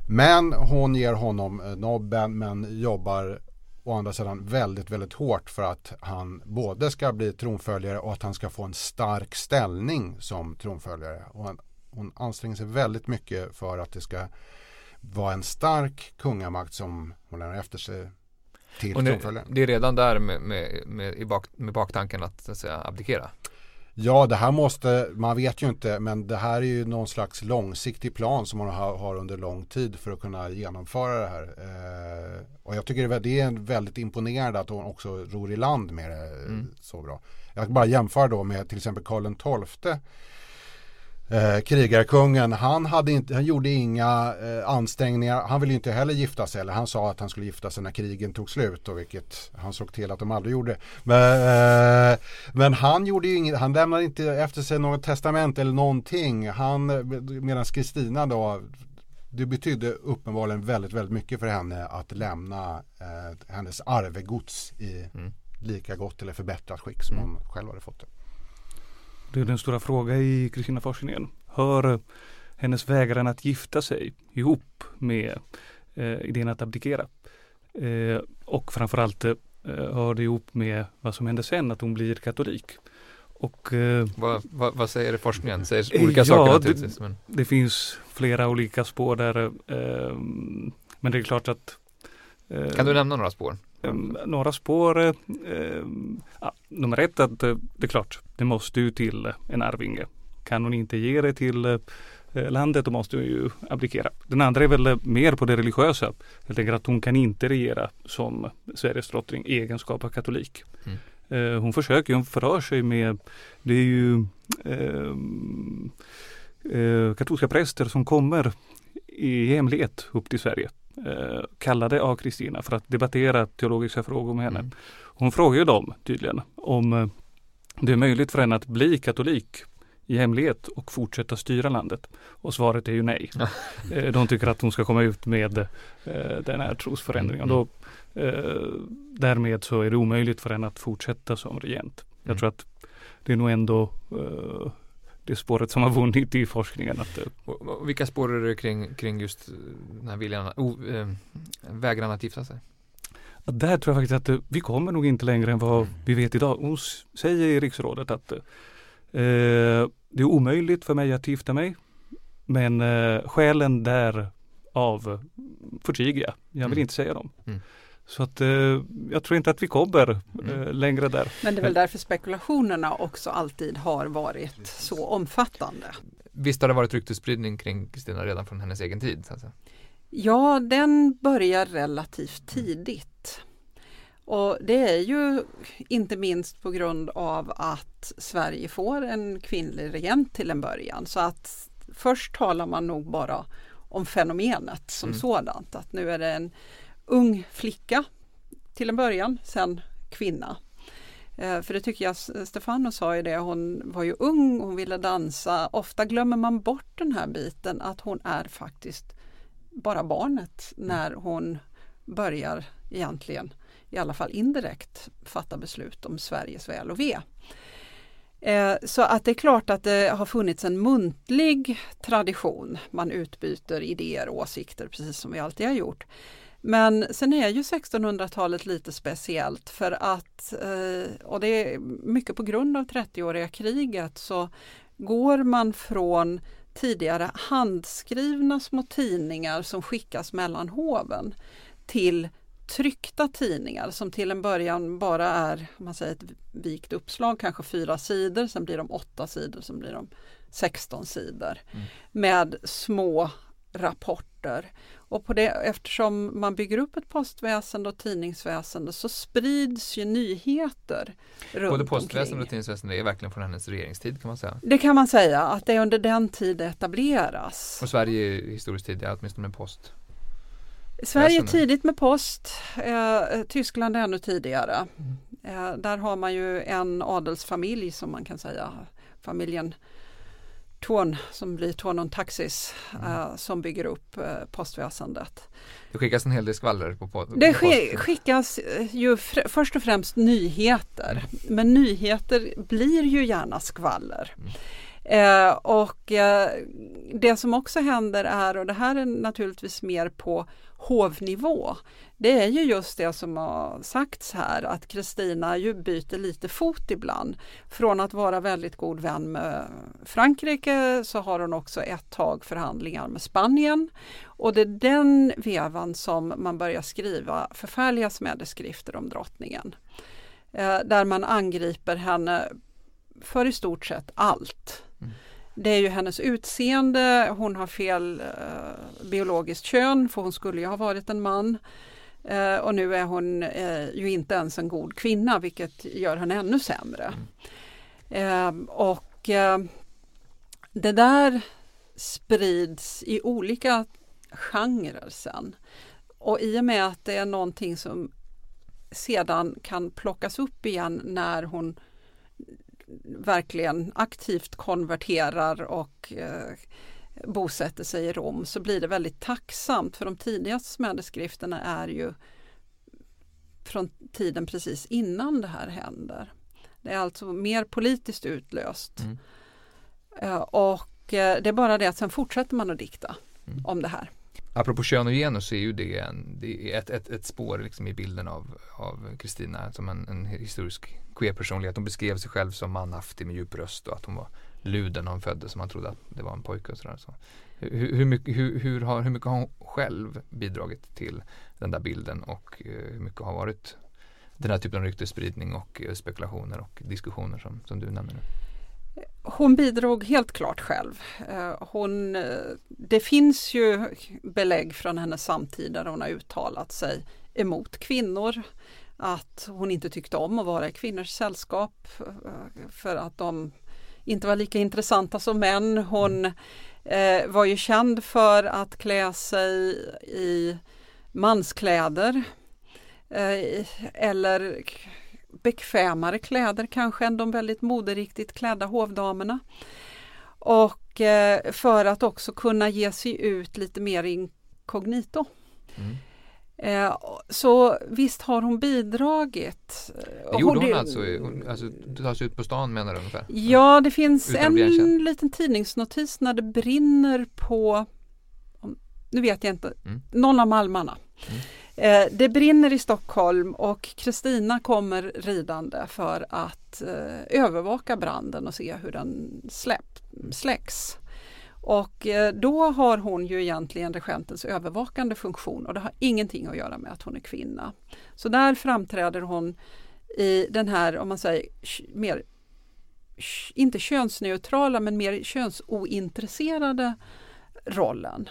Men hon ger honom eh, nobben men jobbar å andra sidan väldigt, väldigt hårt för att han både ska bli tronföljare och att han ska få en stark ställning som tronföljare. Och han, hon anstränger sig väldigt mycket för att det ska vara en stark kungamakt som hon lämnar efter sig till tronföljaren. Det är redan där med, med, med, i bak, med baktanken att, att säga, abdikera. Ja, det här måste, man vet ju inte, men det här är ju någon slags långsiktig plan som man har, under lång tid för att kunna genomföra det här. Eh, och jag tycker det är väldigt imponerande att hon också ror i land med det mm. så bra. Jag bara jämför då med till exempel Karl XII eh, krigarkungen, han, hade inte, han gjorde inga eh, ansträngningar. Han ville inte heller gifta sig. Eller han sa att han skulle gifta sig när krigen tog slut. Och vilket han såg till att de aldrig gjorde. Men, eh, men han gjorde ju inget, han lämnade inte efter sig något testament eller någonting. Han, medan Kristina då det betydde uppenbarligen väldigt, väldigt mycket för henne att lämna eh, hennes arvegods i mm. lika gott eller förbättrat skick som mm. hon själv hade fått det. Det är den stora frågan i Kristina forskningen. Hör hennes vägran att gifta sig ihop med eh, idén att abdikera? Eh, och framförallt eh, hör det ihop med vad som händer sen, att hon blir katolik. Och, eh, vad, vad, vad, säger forskningen? Säger olika ja, saker naturligtvis. Det, men... det finns flera olika spår där. Eh, men det är klart att eh, Kan du nämna några spår? Ehm, några spår. Eh, ja, nummer ett att eh, det är klart, det måste ju till en arvinge. Kan hon inte ge det till eh, landet då måste hon ju abdikera. Den andra är väl mer på det religiösa. Helt enkelt att hon kan inte regera som Sveriges drottning i egenskap av katolik. Mm. Hon försöker, hon förrör sig med, det är ju eh, katolska präster som kommer i hemlighet upp till Sverige eh, kallade av Kristina för att debattera teologiska frågor med henne. Mm. Hon frågar ju dem tydligen om eh, det är möjligt för henne att bli katolik i hemlighet och fortsätta styra landet? Och svaret är ju nej. eh, de tycker att hon ska komma ut med eh, den här trosförändringen. Mm. Då, därmed så är det omöjligt för henne att fortsätta som regent. Jag mm. tror att det är nog ändå det spåret som har vunnit i forskningen. Att, och, vilka spår är det kring, kring just den här viljan, oh, eh, vägran att gifta sig? Där tror jag faktiskt att eh, vi kommer nog inte längre än vad mm. vi vet idag. Hon säger i riksrådet att eh, det är omöjligt för mig att gifta mig. Men eh, skälen därav förtiger jag. Jag vill mm. inte säga dem. Mm. Så att eh, jag tror inte att vi kommer eh, mm. längre där. Men det är väl därför spekulationerna också alltid har varit så omfattande. Visst har det varit ryktesspridning kring Kristina redan från hennes egen tid? Alltså. Ja, den börjar relativt tidigt. Och det är ju inte minst på grund av att Sverige får en kvinnlig regent till en början. Så att först talar man nog bara om fenomenet som mm. sådant. Att nu är det en ung flicka till en början, sen kvinna. Eh, för det tycker jag Stefano sa ju det, hon var ju ung, hon ville dansa. Ofta glömmer man bort den här biten att hon är faktiskt bara barnet när hon börjar egentligen, i alla fall indirekt, fatta beslut om Sveriges väl och ve. Eh, så att det är klart att det har funnits en muntlig tradition. Man utbyter idéer och åsikter precis som vi alltid har gjort. Men sen är ju 1600-talet lite speciellt för att, eh, och det är mycket på grund av 30-åriga kriget, så går man från tidigare handskrivna små tidningar som skickas mellan hoven till tryckta tidningar som till en början bara är om man säger ett vikt uppslag, kanske fyra sidor, sen blir de åtta sidor, sen blir de 16 sidor mm. med små rapporter. Och på det, eftersom man bygger upp ett postväsende och tidningsväsende så sprids ju nyheter runt Både postväsende och tidningsväsende är verkligen från hennes regeringstid kan man säga. Det kan man säga, att det är under den tid det etableras. Och Sverige är historiskt tidigare, åtminstone med post. Sverige är tidigt med post, eh, Tyskland är ännu tidigare. Mm. Eh, där har man ju en adelsfamilj som man kan säga, familjen Torn som blir Tornon Taxis Mm. eh, som bygger upp eh, postväsendet. Det skickas en hel del skvaller på, på Det sk- skickas eh, ju först och främst nyheter men nyheter blir ju gärna skvaller. Mm. Eh, och eh, det som också händer är, och det här är naturligtvis mer på hovnivå, det är ju just det som har sagts här att Kristina ju byter lite fot ibland. Från att vara väldigt god vän med Frankrike så har hon också ett tag förhandlingar med Spanien. Och det är den vevan som man börjar skriva förfärliga smädeskrifter om drottningen. Eh, där man angriper henne för i stort sett allt. Mm. Det är ju hennes utseende, hon har fel eh, biologiskt kön för hon skulle ju ha varit en man. Eh, och nu är hon eh, ju inte ens en god kvinna vilket gör henne ännu sämre. Eh, och eh, det där sprids i olika genrer sen. Och i och med att det är någonting som sedan kan plockas upp igen när hon verkligen aktivt konverterar och eh, bosätter sig i Rom så blir det väldigt tacksamt för de tidigaste smädeskrifterna är ju från tiden precis innan det här händer. Det är alltså mer politiskt utlöst. Mm. Eh, och eh, det är bara det att sen fortsätter man att dikta Mm. om det här. Apropå kön och genus så är ju det, en, det är ett, ett, ett spår liksom i bilden av av Kristina som en, en historisk queer-personlighet. Hon beskrev sig själv som manhaftig med djup röst och att hon var luden när hon föddes som man trodde att det var en pojke och sådär. Så. Hur, hur, mycket, hur, hur, har, hur mycket har hon själv bidragit till den där bilden och eh, hur mycket har varit den här typen av ryktesspridning och eh, spekulationer och diskussioner som, som du nämner nu? Hon bidrog helt klart själv. Eh, hon, eh, det finns ju belägg från hennes samtid där hon har uttalat sig emot kvinnor. Att hon inte tyckte om att vara i kvinnors sällskap eh, för att de inte var lika intressanta som män. Hon eh, var ju känd för att klä sig i manskläder eh, eller bekvämare kläder kanske än de väldigt moderiktigt klädda hovdamerna. Och eh, för att också kunna ge sig ut lite mer inkognito. Mm. Eh, så visst har hon bidragit. Det gjorde hon alltså? Hon, alltså det tas ut på stan menar du ungefär? Ja, det finns en liten tidningsnotis när det brinner på, nu vet jag inte, Mm. någon av malmarna. Mm. Eh, det brinner i Stockholm och Kristina kommer ridande för att eh, övervaka branden och se hur den släpp, släcks. Och eh, då har hon ju egentligen regentens övervakande funktion och det har ingenting att göra med att hon är kvinna. Så där framträder hon i den här, om man säger, mer inte könsneutrala men mer könsointresserade rollen.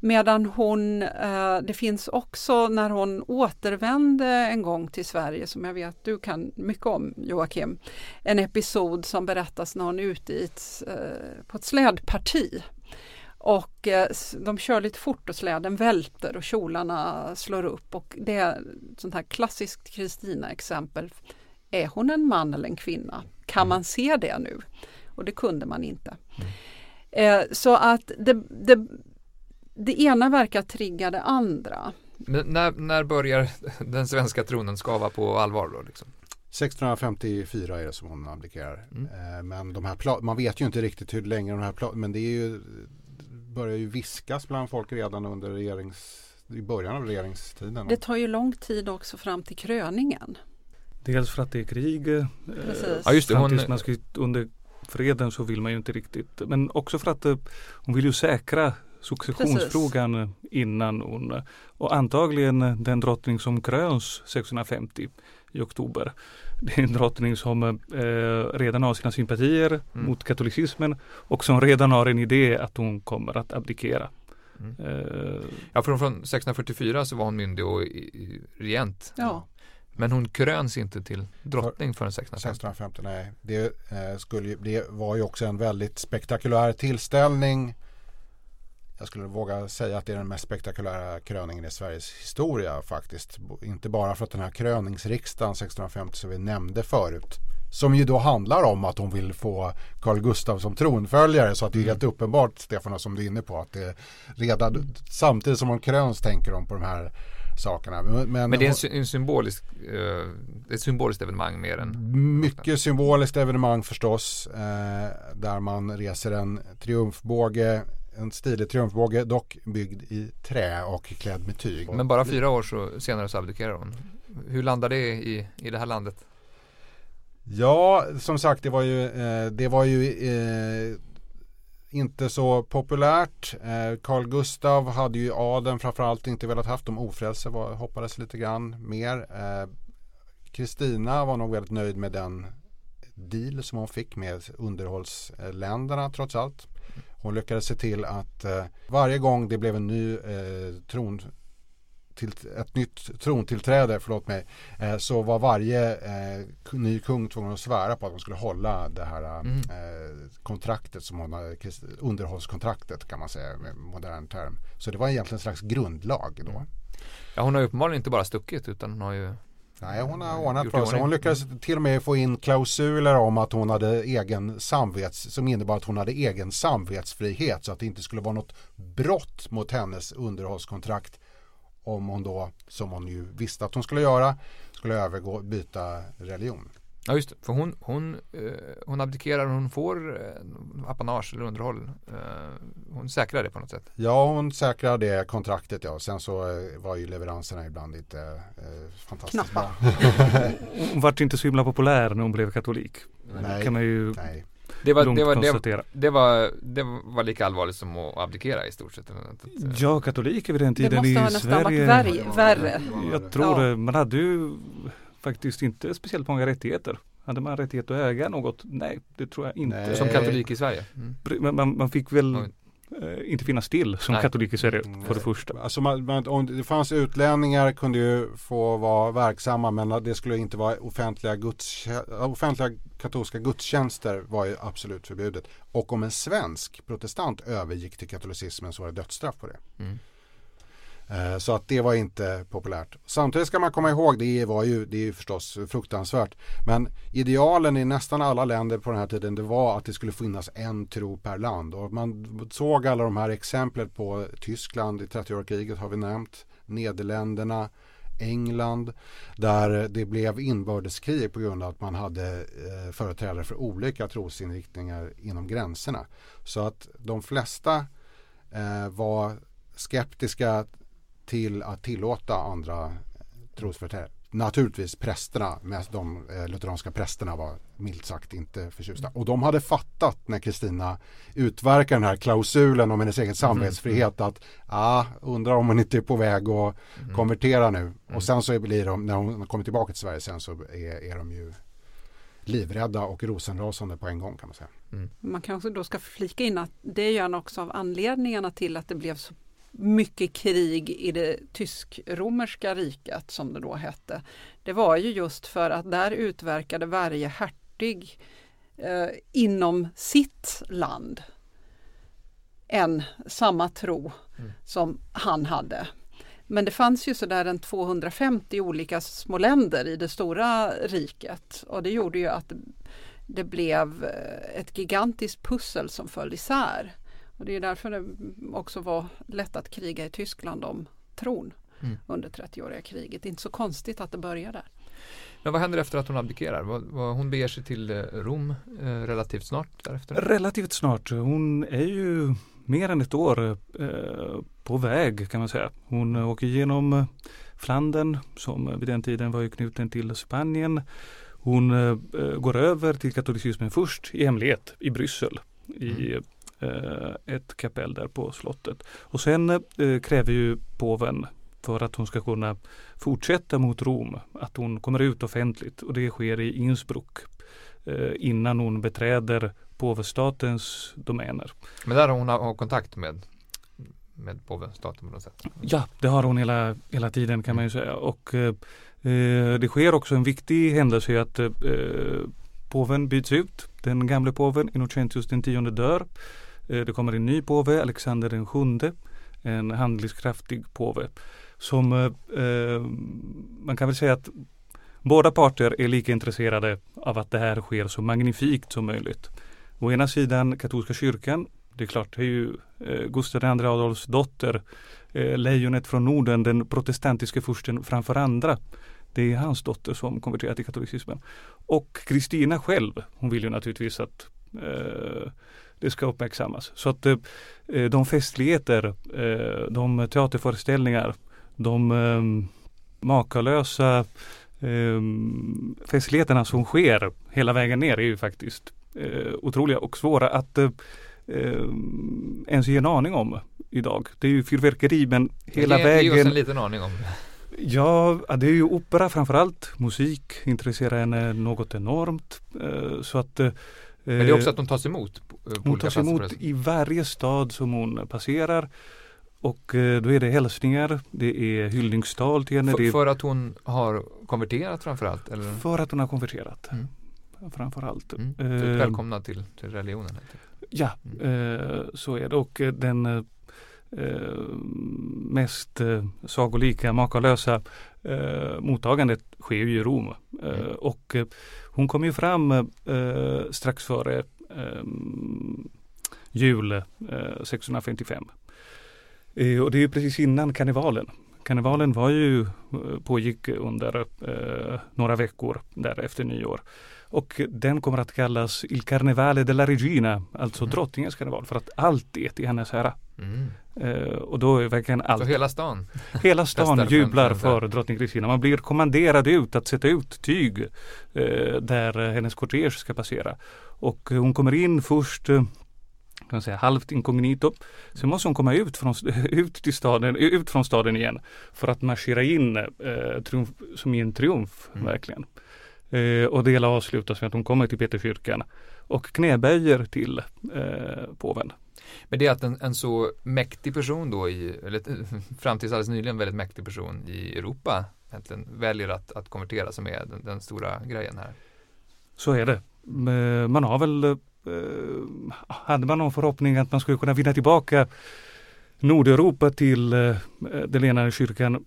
Medan hon, eh, det finns också när hon återvände en gång till Sverige som jag vet du kan mycket om Joakim. En episod som berättas när hon är ute i ett, eh, på ett slädparti. Och eh, de kör lite fort och släden välter och kjolarna slår upp och det är ett sånt här klassiskt Kristina-exempel. Är hon en man eller en kvinna? Kan man se det nu? Och det kunde man inte. Eh, så att det, det, det ena verkar trigga det andra. Men när, när börjar den svenska tronen skava på allvar då? Liksom? 1654 är det som hon abdikerar. Mm. Eh, Men de här man vet ju inte riktigt hur länge de här men det är ju, börjar ju viskas bland folk redan under regerings, i början av regeringstiden. Det tar ju lång tid också fram till kröningen. Dels för att det är krig. eh, Precis. Ja, just det, hon- man ska, under freden så vill man ju inte riktigt. Men också för att eh, hon vill ju säkra successionsfrågan innan hon och antagligen den drottning som kröns 650 i oktober. Det är en drottning som eh, redan har sina sympatier Mm. mot katolicismen och som redan har en idé att hon kommer att abdikera. Mm. Eh, Ja, från, från 1644 så var hon myndig och i, i, regent. Ja. Men hon kröns inte till drottning förrän 1650. 1650, nej. Det, eh, skulle, det var ju också en väldigt spektakulär tillställning. Jag skulle våga säga att det är den mest spektakulära kröningen i Sveriges historia faktiskt. Inte bara för att den här kröningsriksdagen 1650 som vi nämnde förut. Som ju då handlar om att hon vill få Carl Gustaf som tronföljare. Så att det är helt uppenbart, Stefan, som du är inne på, att det redan samtidigt som hon kröns tänker de på de här sakerna. Men, Men det är en, hon- en symbolisk, eh, ett symboliskt evenemang mer än Mycket symboliskt evenemang förstås. Eh, där man reser en triumfbåge, en stilig triumfbåge, dock byggd i trä och klädd med tyg. Men bara fyra år så, senare så abdikerar hon. Hur landar det i, i det här landet? Ja, som sagt det var ju, eh, det var ju eh, inte så populärt. Eh, Carl Gustav hade ju adeln framförallt inte velat haft. De ofrälse var, hoppades lite grann mer. Kristina var nog väldigt nöjd med den deal som hon fick med underhållsländerna trots allt. Hon lyckades se till att eh, varje gång det blev en ny eh, tron till, ett nytt trontillträde, förlåt mig, eh, så var varje eh, ny kung tvungen att svära på att de skulle hålla det här Mm. eh, kontraktet som hon hade, underhållskontraktet kan man säga med modern term. Så det var egentligen en slags grundlag då. Ja, hon har ju uppenbarligen inte bara stuckit utan hon har ju Nej, hon har ordnat för sig. Hon lyckades till och med få in klausuler om att hon hade egen samvets som innebar att hon hade egen samvetsfrihet så att det inte skulle vara något brott mot hennes underhållskontrakt om hon då, som hon ju visste att hon skulle göra, skulle övergå, byta religion. Ja just det, för hon, hon, eh, hon abdikerar och hon får eh, apanage eller underhåll. Eh, hon säkrar det på något sätt. Ja, hon säkrade det kontraktet ja. Sen så eh, var ju leveranserna ibland inte eh, fantastiskt Knappa. bra. hon vart inte så himla populär när hon blev katolik. Nej. kan man ju Nej. Det var, det, var, det, konstatera. det, var, det var lika allvarligt som att abdikera i stort sett. Ja, katoliker vid den Det tiden måste i ha nästan Sverige. varit värre. Jag tror Ja. det. Man hade ju faktiskt inte speciellt många rättigheter. Hade man rättighet att äga något? Nej, det tror jag inte. Nej. Som katolik i Sverige. Mm. Man, man, man fick väl eh, inte finnas till som Nej. katolik i Sverige Mm. för det första. Alltså man, man, om det fanns utlänningar kunde ju få vara verksamma men det skulle inte vara offentliga, gudstjä- offentliga katolska gudstjänster var ju absolut förbjudet. Och om en svensk protestant övergick till katolicismen så var det dödsstraff på det. Mm. Eh, så att det var inte populärt. Samtidigt ska man komma ihåg, det var ju, det är ju förstås fruktansvärt. Men idealen i nästan alla länder på den här tiden det var att det skulle finnas en tro per land. Och man såg alla de här exemplen på Tyskland i 30-åriga kriget har vi nämnt. Nederländerna, England där det blev inbördeskrig på grund av att man hade eh, företrädare för olika trosinriktningar inom gränserna. Så att de flesta eh, var skeptiska till att tillåta andra trosföreträdare. Naturligtvis prästerna, mest de eh, lutheranska prästerna var milt sagt inte förtjusta. Och de hade fattat när Kristina utverkar den här klausulen om hennes egen samvetsfrihet att ah, undrar om hon inte är på väg att konvertera nu. Och sen så blir de, när hon kommer tillbaka till Sverige sen så är, är de ju livrädda och rosenrasande på en gång kan man säga. Man kanske då ska flika in att det är ju en också av anledningarna till att det blev så mycket krig i det tysk-romerska riket som det då hette. Det var ju just för att där utverkade varje hertig eh, inom sitt land en samma tro Mm. som han hade. Men det fanns ju sådär en 250 olika små länder i det stora riket och det gjorde ju att det blev eh, ett gigantiskt pussel som föll isär. Och det är därför det också var lätt att kriga i Tyskland om tron Mm. under 30-åriga kriget. Det är inte så konstigt att det börjar där. Men vad händer efter att hon abdikerar? Hon beger sig till eh, Rom eh, relativt snart därefter. Relativt snart. Hon är ju mer än ett år eh, på väg kan man säga. Hon åker igenom eh, Flandern som vid den tiden var ju knuten till Spanien. Hon går över till katolicismen först i hemlighet i Bryssel i eh, ett kapell där på slottet. Och sen eh, kräver ju påven för att hon ska kunna fortsätta mot Rom att hon kommer ut offentligt och det sker i Innsbruck eh, innan hon beträder påvestatens domäner. Men där har hon har, kontakt med med påvens på något sätt? Ja, det har hon hela, hela tiden kan man ju säga. Och eh, det sker också en viktig händelse att eh, påven byts ut. Den gamle påven Innocentius den tionde dör. Eh, det kommer en ny påve, Alexander den sjunde. En handlingskraftig påve. Som eh, eh, man kan väl säga att båda parter är lika intresserade av att det här sker så magnifikt som möjligt. Å ena sidan katolska kyrkan det är klart, det är ju eh, Gustav II Adolfs dotter, eh, lejonet från Norden, den protestantiske fursten framför andra. Det är hans dotter som konverterar till katolicismen. Och Kristina själv, hon vill ju naturligtvis att eh, det ska uppmärksammas. Så att eh, de festligheter, eh, de teaterföreställningar, de eh, makalösa eh, festligheterna som sker hela vägen ner är ju faktiskt eh, otroliga och svåra att eh, eh, ens ge en aning om idag. Det är ju fyrverkeri men hela ge, vägen. Ge oss en liten aning om. Ja, det är ju opera framförallt. Musik intresserar henne något enormt. Eh, så att eh, men det är också att de tas emot? Hon tas emot i varje stad som hon passerar. Och eh, då är det hälsningar, det är hyllningstal till henne. För, för att hon har konverterat framförallt? Eller? För att hon har konverterat. Mm. Framförallt. Mm. Uh, välkomna till, till religionen. Ja, mm. så är det. Och den mest sagolika, makalösa mottagandet sker ju i Rom. Mm. Och hon kom ju fram strax före jul 655. Och det är ju precis innan karnevalen. Karnevalen var ju, pågick under några veckor där efter nyår. Och den kommer att kallas Il Carnevale della Regina, alltså mm. drottningens karneval, för att allt är till hennes ära. Mm. Uh, och då är verkligen allt. Så hela stan? Hela stan jublar för drottning Kristina. Man blir kommanderad ut att sätta ut tyg uh, där hennes kortege ska passera. Och hon kommer in först uh, kan säga, halvt inkognito. Sen måste hon komma ut från, ut, till staden, ut från staden igen för att marschera in eh, triumf, som i en triumf, mm. verkligen. Eh, och det hela avslutas med att hon kommer till Peterskyrkan och knäböjer till eh, påven. Men det är att en, en, så mäktig person då, i, eller fram tills alldeles nyligen väldigt mäktig person i Europa egentligen väljer att, att konvertera som är den, den stora grejen här. Så är det. Eh, man har väl, eh, hade man någon förhoppning att man skulle kunna vinna tillbaka Nordeuropa till eh, den enade kyrkan.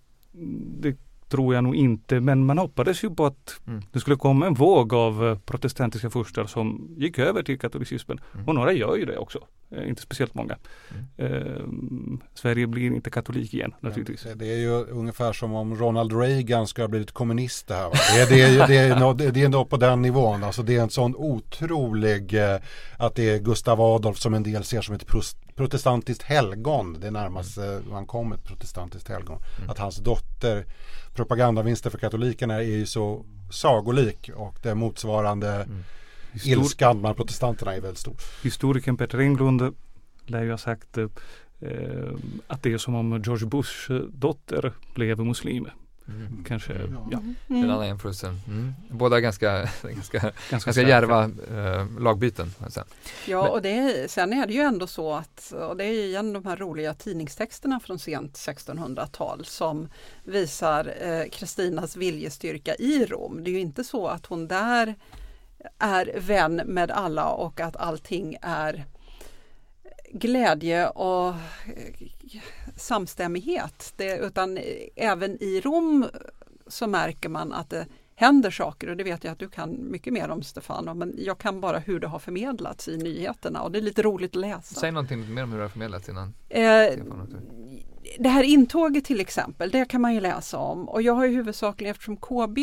Det tror jag nog inte, men man hoppades ju på att mm. det skulle komma en våg av protestantiska furstar som gick över till katolicismen. Mm. Och några gör ju det också, inte speciellt många. Mm. Eh, Sverige blir inte katolik igen naturligtvis. Ja, det är ju ungefär som om Ronald Reagan ska ha blivit kommunist det här. Va? Det, är, det, är, det, är, nå, det är nog på den nivån. Alltså det är en sån otrolig, eh, att det är Gustav Adolf som en del ser som ett protestantiskt helgon. Det är närmast mm. man kom ett protestantiskt helgon. Mm. Att hans dotter propagandavinster för katolikerna är ju så sagolik och det motsvarande mm. Histor ilskan bland protestanterna är väldigt stor. Historikern Peter Englund lär ju ha sagt eh, att det är som om George Bush dotter blev muslim. Mm. Kanske, mm. ja. Mm. Den andra jämförelsen. Mm. Båda ganska, ganska, ganska, ganska djärva eh, lagbyten. Sen. Ja, Men, och det, sen är det ju ändå så att, och det är igen de här roliga tidningstexterna från sent 1600-tal som visar eh, Kristinas eh, viljestyrka i Rom. Det är ju inte så att hon där är vän med alla och att allting är glädje och eh, samstämmighet. Det, utan även i Rom så märker man att det händer saker och det vet jag att du kan mycket mer om Stefano men jag kan bara hur det har förmedlats i nyheterna och det är lite roligt att läsa. Säg någonting mer om hur det har förmedlats innan. Eh, det här intåget till exempel, det kan man ju läsa om och jag har ju huvudsakligen eftersom KB,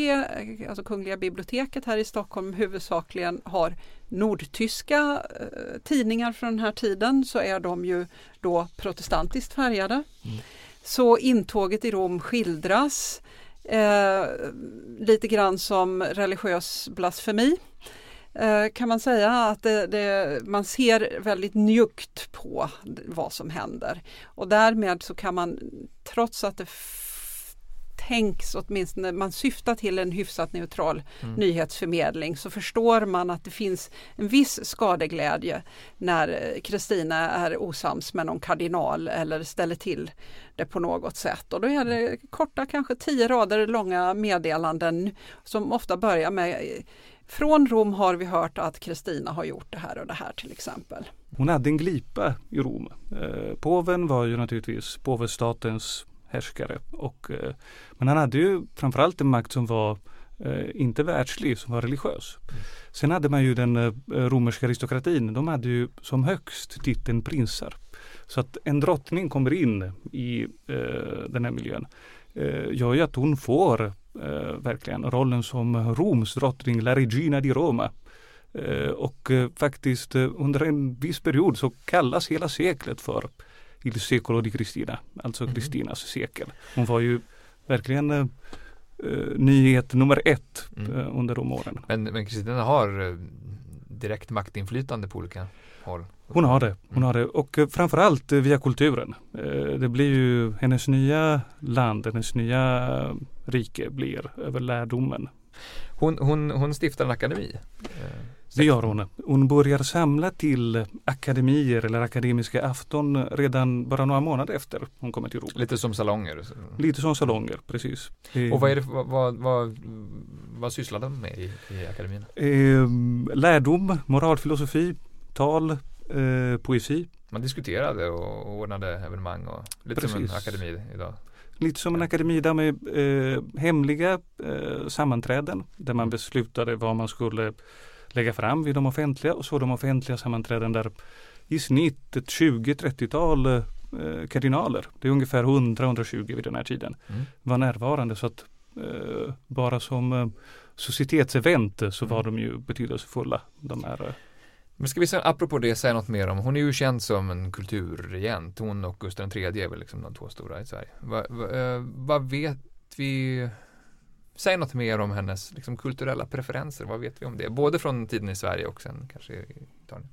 alltså Kungliga biblioteket här i Stockholm huvudsakligen har nordtyska eh, tidningar från den här tiden så är de ju då protestantiskt färgade. Mm. Så intåget i Rom skildras eh, lite grann som religiös blasfemi. Eh, kan man säga att det, det, man ser väldigt njuggt på vad som händer. Och därmed så kan man trots att det tänks åtminstone, man syftar till en hyfsat neutral mm. nyhetsförmedling så förstår man att det finns en viss skadeglädje när Kristina är osams med någon kardinal eller ställer till det på något sätt. Och då är det korta, kanske tio rader långa meddelanden som ofta börjar med från Rom har vi hört att Kristina har gjort det här och det här till exempel. Hon hade en glipa i Rom. Eh, påven var ju naturligtvis påvestatens härskare. Och, eh, men han hade ju framförallt en makt som var eh, inte världslig, som var religiös. Mm. Sen hade man ju den eh, romerska aristokratin. De hade ju som högst titeln prinsar. Så att en drottning kommer in i den här miljön eh, gör ju att hon får eh, verkligen rollen som Roms drottning, La Regina di Roma. Eh, och eh, faktiskt under en viss period så kallas hela seklet för Il secolo di Cristina, alltså mm. Kristinas sekel. Hon var ju verkligen uh, nyhet nummer ett mm. uh, under de åren. Men Kristina har direkt maktinflytande på olika håll? Hon har det. Hon har det och framförallt via kulturen. Det blir ju hennes nya land, hennes nya rike blir över lärdomen. Hon, hon, hon stiftar en akademi? Det gör hon. Hon börjar samla till akademier eller akademiska afton redan bara några månader efter hon kommer till Rom. Lite som salonger? Lite som salonger, precis. Och vad, är det, vad, vad, vad sysslar de med i, i akademin? Eh, lärdom, moralfilosofi, tal, eh, poesi. Man diskuterade och ordnade evenemang och lite precis. som en akademi idag. Lite som en akademi där med eh, hemliga eh, sammanträden där man beslutade vad man skulle lägga fram vid de offentliga och så de offentliga sammanträden där i snitt ett 20-30-tal eh, kardinaler, det är ungefär 100-120 vid den här tiden, mm. var närvarande. Så att eh, bara som eh, societetsevent så var mm. de ju betydelsefulla. De här, eh. men ska vi sen, apropå det säga något mer om, hon är ju känd som en kulturregent, hon och Gustav III är väl liksom de två stora i Sverige. Va, va, eh, vad vet vi Säg något mer om hennes liksom, kulturella preferenser. Vad vet vi om det? Både från tiden i Sverige och sen kanske i Italien.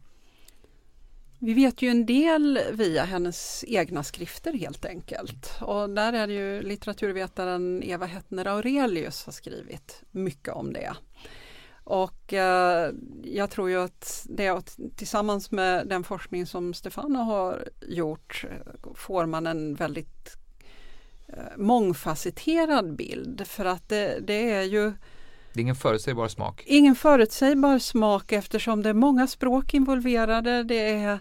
Vi vet ju en del via hennes egna skrifter helt enkelt. Och där är det ju litteraturvetaren Eva Hettner Aurelius har skrivit mycket om det. Och eh, jag tror ju att det tillsammans med den forskning som Stefano har gjort eh, får man en väldigt mångfacetterad bild för att det, det är ju det är ingen förutsägbar smak? Ingen förutsägbar smak eftersom det är många språk involverade. Det är,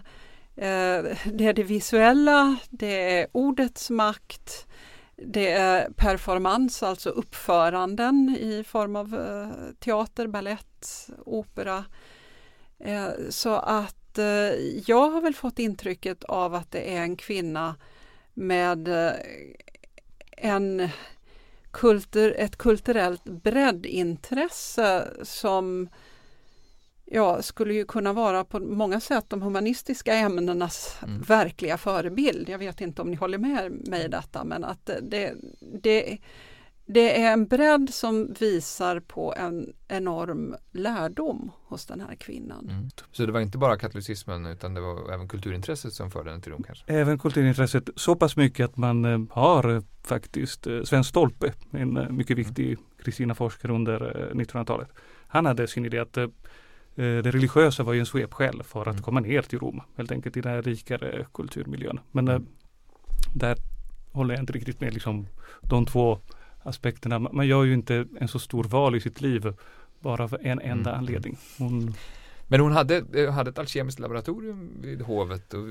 eh, det, är det visuella, det är ordets makt, det är performance, alltså uppföranden i form av eh, teater, ballett, opera. Eh, så att eh, jag har väl fått intrycket av att det är en kvinna med eh, en kultur, ett kulturellt breddintresse som ja, skulle ju kunna vara på många sätt de humanistiska ämnenas mm. verkliga förebild. Jag vet inte om ni håller med mig i detta men att det, det, det är en bredd som visar på en enorm lärdom hos den här kvinnan. Mm. Så det var inte bara katolicismen utan det var även kulturintresset som förde henne till Rom kanske? Även kulturintresset så pass mycket att man eh, har eh, faktiskt eh, Sven Stolpe, en mycket mm. viktig Kristina-forskare under 1900-talet. Han hade sin idé att det religiösa var ju en svepskäl för att mm. komma ner till Rom, helt enkelt i den här rikare kulturmiljön. Men mm. där håller jag inte riktigt med liksom de två aspekterna. Man gör ju inte en så stor val i sitt liv bara av en enda mm. anledning. Hon... Men hon hade, eh, hade ett alkemiskt laboratorium vid hovet och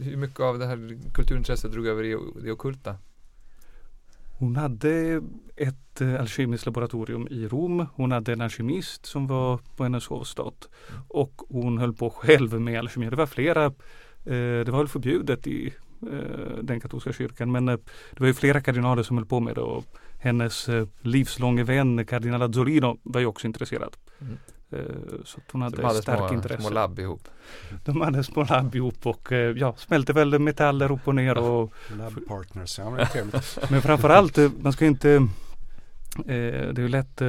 hur mycket av det här kulturintresset drog över i det okulta? Hon hade ett eh, alkemiskt laboratorium i Rom. Hon hade en alkemist som var på hennes hovstat. Mm. Och hon höll på själv med alkemi. Det var flera, eh, det var väl förbjudet i den katolska kyrkan men det var ju flera kardinaler som höll på med det. Och hennes eh, livslånge vän kardinal Azzolino var ju också intresserad. Mm. Eh, så hon hade, så de hade stark små, intresse. små labb ihop? De hade små labb ihop och eh, ja, smälte väl metaller upp och ner. Och, Lab partners, ja men trevligt. men framförallt, man ska inte det är ju lätt,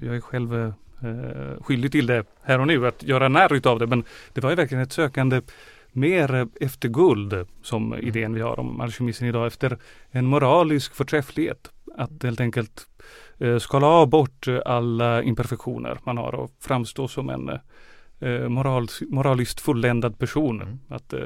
jag är själv skyldig till det här och nu, att göra narr utav det. Men det var ju verkligen ett sökande mer efter guld som mm. idén vi har om alkemismen idag efter en moralisk förträfflighet. Att helt enkelt eh, skala av bort alla imperfektioner man har och framstå som en eh, moral, moraliskt fulländad person. Mm. Att eh,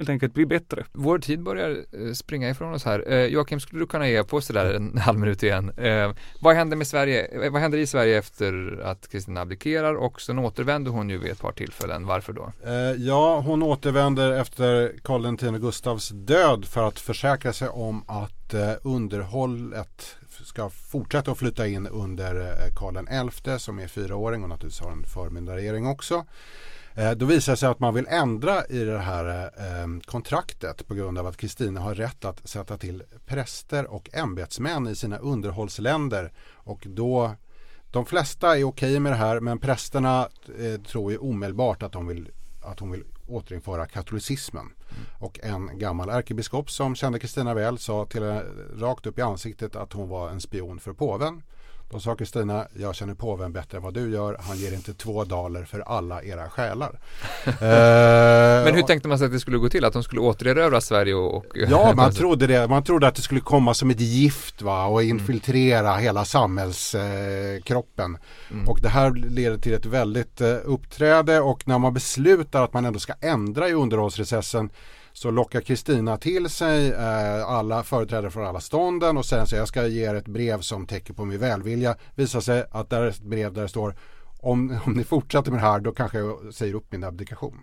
helt enkelt bli bättre. Vår tid börjar eh, springa ifrån oss här. Eh, Joakim, skulle du kunna ge på sådär en halv minut igen? Eh, vad händer med Sverige? Vad händer i Sverige efter att Kristina abdikerar och sen återvänder hon ju vid ett par tillfällen. Varför då? Eh, ja, hon återvänder efter Karl X Gustavs död för att försäkra sig om att eh, underhållet ska fortsätta att flytta in under Karl XI som är fyraåring och naturligtvis har en förmyndarregering också. Eh, Då visar det sig att man vill ändra i det här eh, kontraktet på grund av att Kristina har rätt att sätta till präster och ämbetsmän i sina underhållsländer och då de flesta är okej med det här men prästerna eh, tror ju omedelbart att, de vill, att hon vill återinföra katolicismen. Och en gammal ärkebiskop som kände Kristina väl sa till henne rakt upp i ansiktet att hon var en spion för påven. Då sa Kristina, jag känner påven bättre än vad du gör. Han ger inte två daler för alla era själar. Eh, Men hur tänkte man sig att det skulle gå till? Att de skulle återerövra Sverige och... och Ja, man trodde det. Man trodde att det skulle komma som ett gift va? och Mm. infiltrera hela samhällskroppen. Eh. Mm. Och det här leder till ett väldigt eh, uppträde och när man beslutar att man ändå ska ändra i underhållsrecessen så lockar Kristina till sig eh, alla företrädare från alla stånden och säger att jag ska ge er ett brev som täcker på min välvilja. Visar sig att där är ett brev där det står om, om ni fortsätter med det här då kanske jag säger upp min abdikation.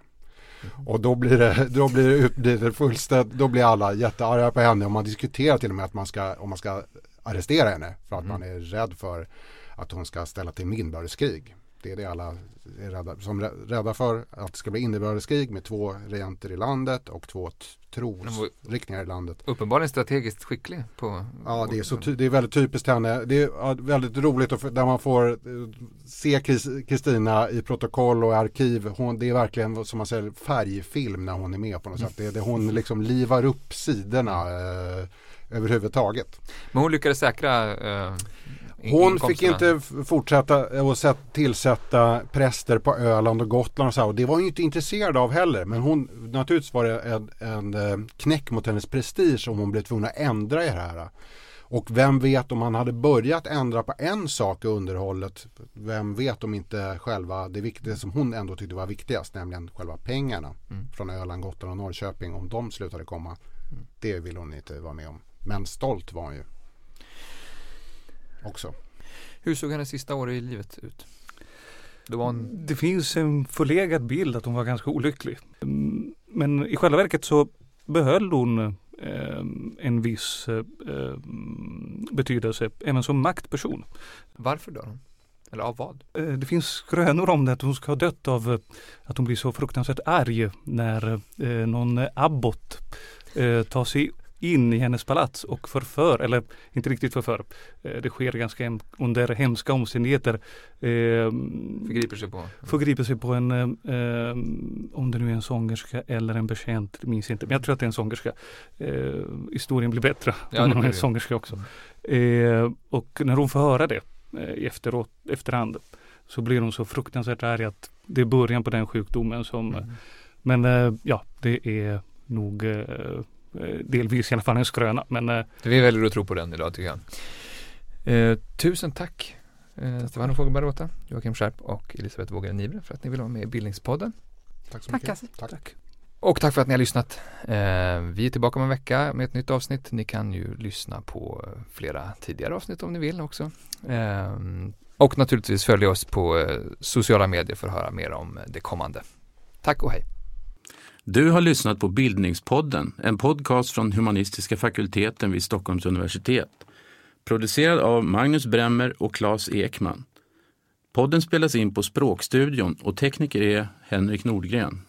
Och då blir det, då blir det, blir det fullständigt, då blir alla jättearga på henne och man diskuterar till och med att man ska, om man ska arrestera henne för att man är rädd för att hon ska ställa till inbördeskrig. Det är det alla är rädda, som är rädda för, att det ska bli inbördeskrig med två regenter i landet och två trosriktningar i landet. Uppenbarligen strategiskt skicklig på... Ja, det är, så det är väldigt typiskt henne. Det är väldigt roligt att, f- där man får eh, se Kris- Kristina i protokoll och arkiv. Hon, det är verkligen som man säger färgfilm när hon är med på något sätt. Det, det, hon liksom livar upp sidorna eh, överhuvudtaget. Men hon lyckades säkra eh, Hon fick inte fortsätta och sätt, tillsätta präster på Öland och Gotland och så här. Och det var hon ju inte intresserad av heller. Men hon, naturligtvis var det en, en eh, knäck mot hennes prestige om hon blev tvungen att ändra i det här. Och vem vet om han hade börjat ändra på en sak i underhållet. Vem vet om inte själva det viktiga som hon ändå tyckte var viktigast. Nämligen själva pengarna Mm. från Öland, Gotland och Norrköping. Om de slutade komma. Det vill hon inte vara med om. Men stolt var hon ju. Också. Hur såg hennes sista år i livet ut? Var hon... Det finns en förlegad bild att hon var ganska olycklig. Men i själva verket så behöll hon eh, en viss eh, betydelse även som maktperson. Varför dör hon? Eller av vad? Eh, Det finns skrönor om det att hon ska ha dött av att hon blir så fruktansvärt arg när eh, någon abbot eh, tar sig in i hennes palats och förför, eller inte riktigt förför. Eh, det sker ganska hem, under hemska omständigheter. Eh, Förgriper sig på? förgriper sig på en, eh, om det nu är en sångerska eller en betjänt, minns inte, men jag tror att det är en sångerska. Eh, historien blir bättre Ja, om hon är en sångerska också. Eh, och när hon får höra det eh, efteråt, efterhand så blir hon så fruktansvärt arg att det är början på den sjukdomen som, Mm. men eh, ja, det är nog delvis i alla fall en skröna. Men eh, Vi väljer att tro på den idag tycker jag. Eh, tusen tack eh, Stefano Fogelberg-Rota, Joakim Skärp och Elisabeth Vågare Nivre för att ni vill vara med i Bildningspodden. Tack så mycket. Tack. tack. Och tack för att ni har lyssnat. Eh, vi är tillbaka om en vecka med ett nytt avsnitt. Ni kan ju lyssna på eh, flera tidigare avsnitt om ni vill också. Eh, och naturligtvis följa oss på eh, sociala medier för att höra mer om det kommande. Tack och hej! Du har lyssnat på Bildningspodden, en podcast från humanistiska fakulteten vid Stockholms universitet. Producerad av Magnus Bremmer och Claes Ekman. Podden spelas in på Språkstudion och tekniker är Henrik Nordgren.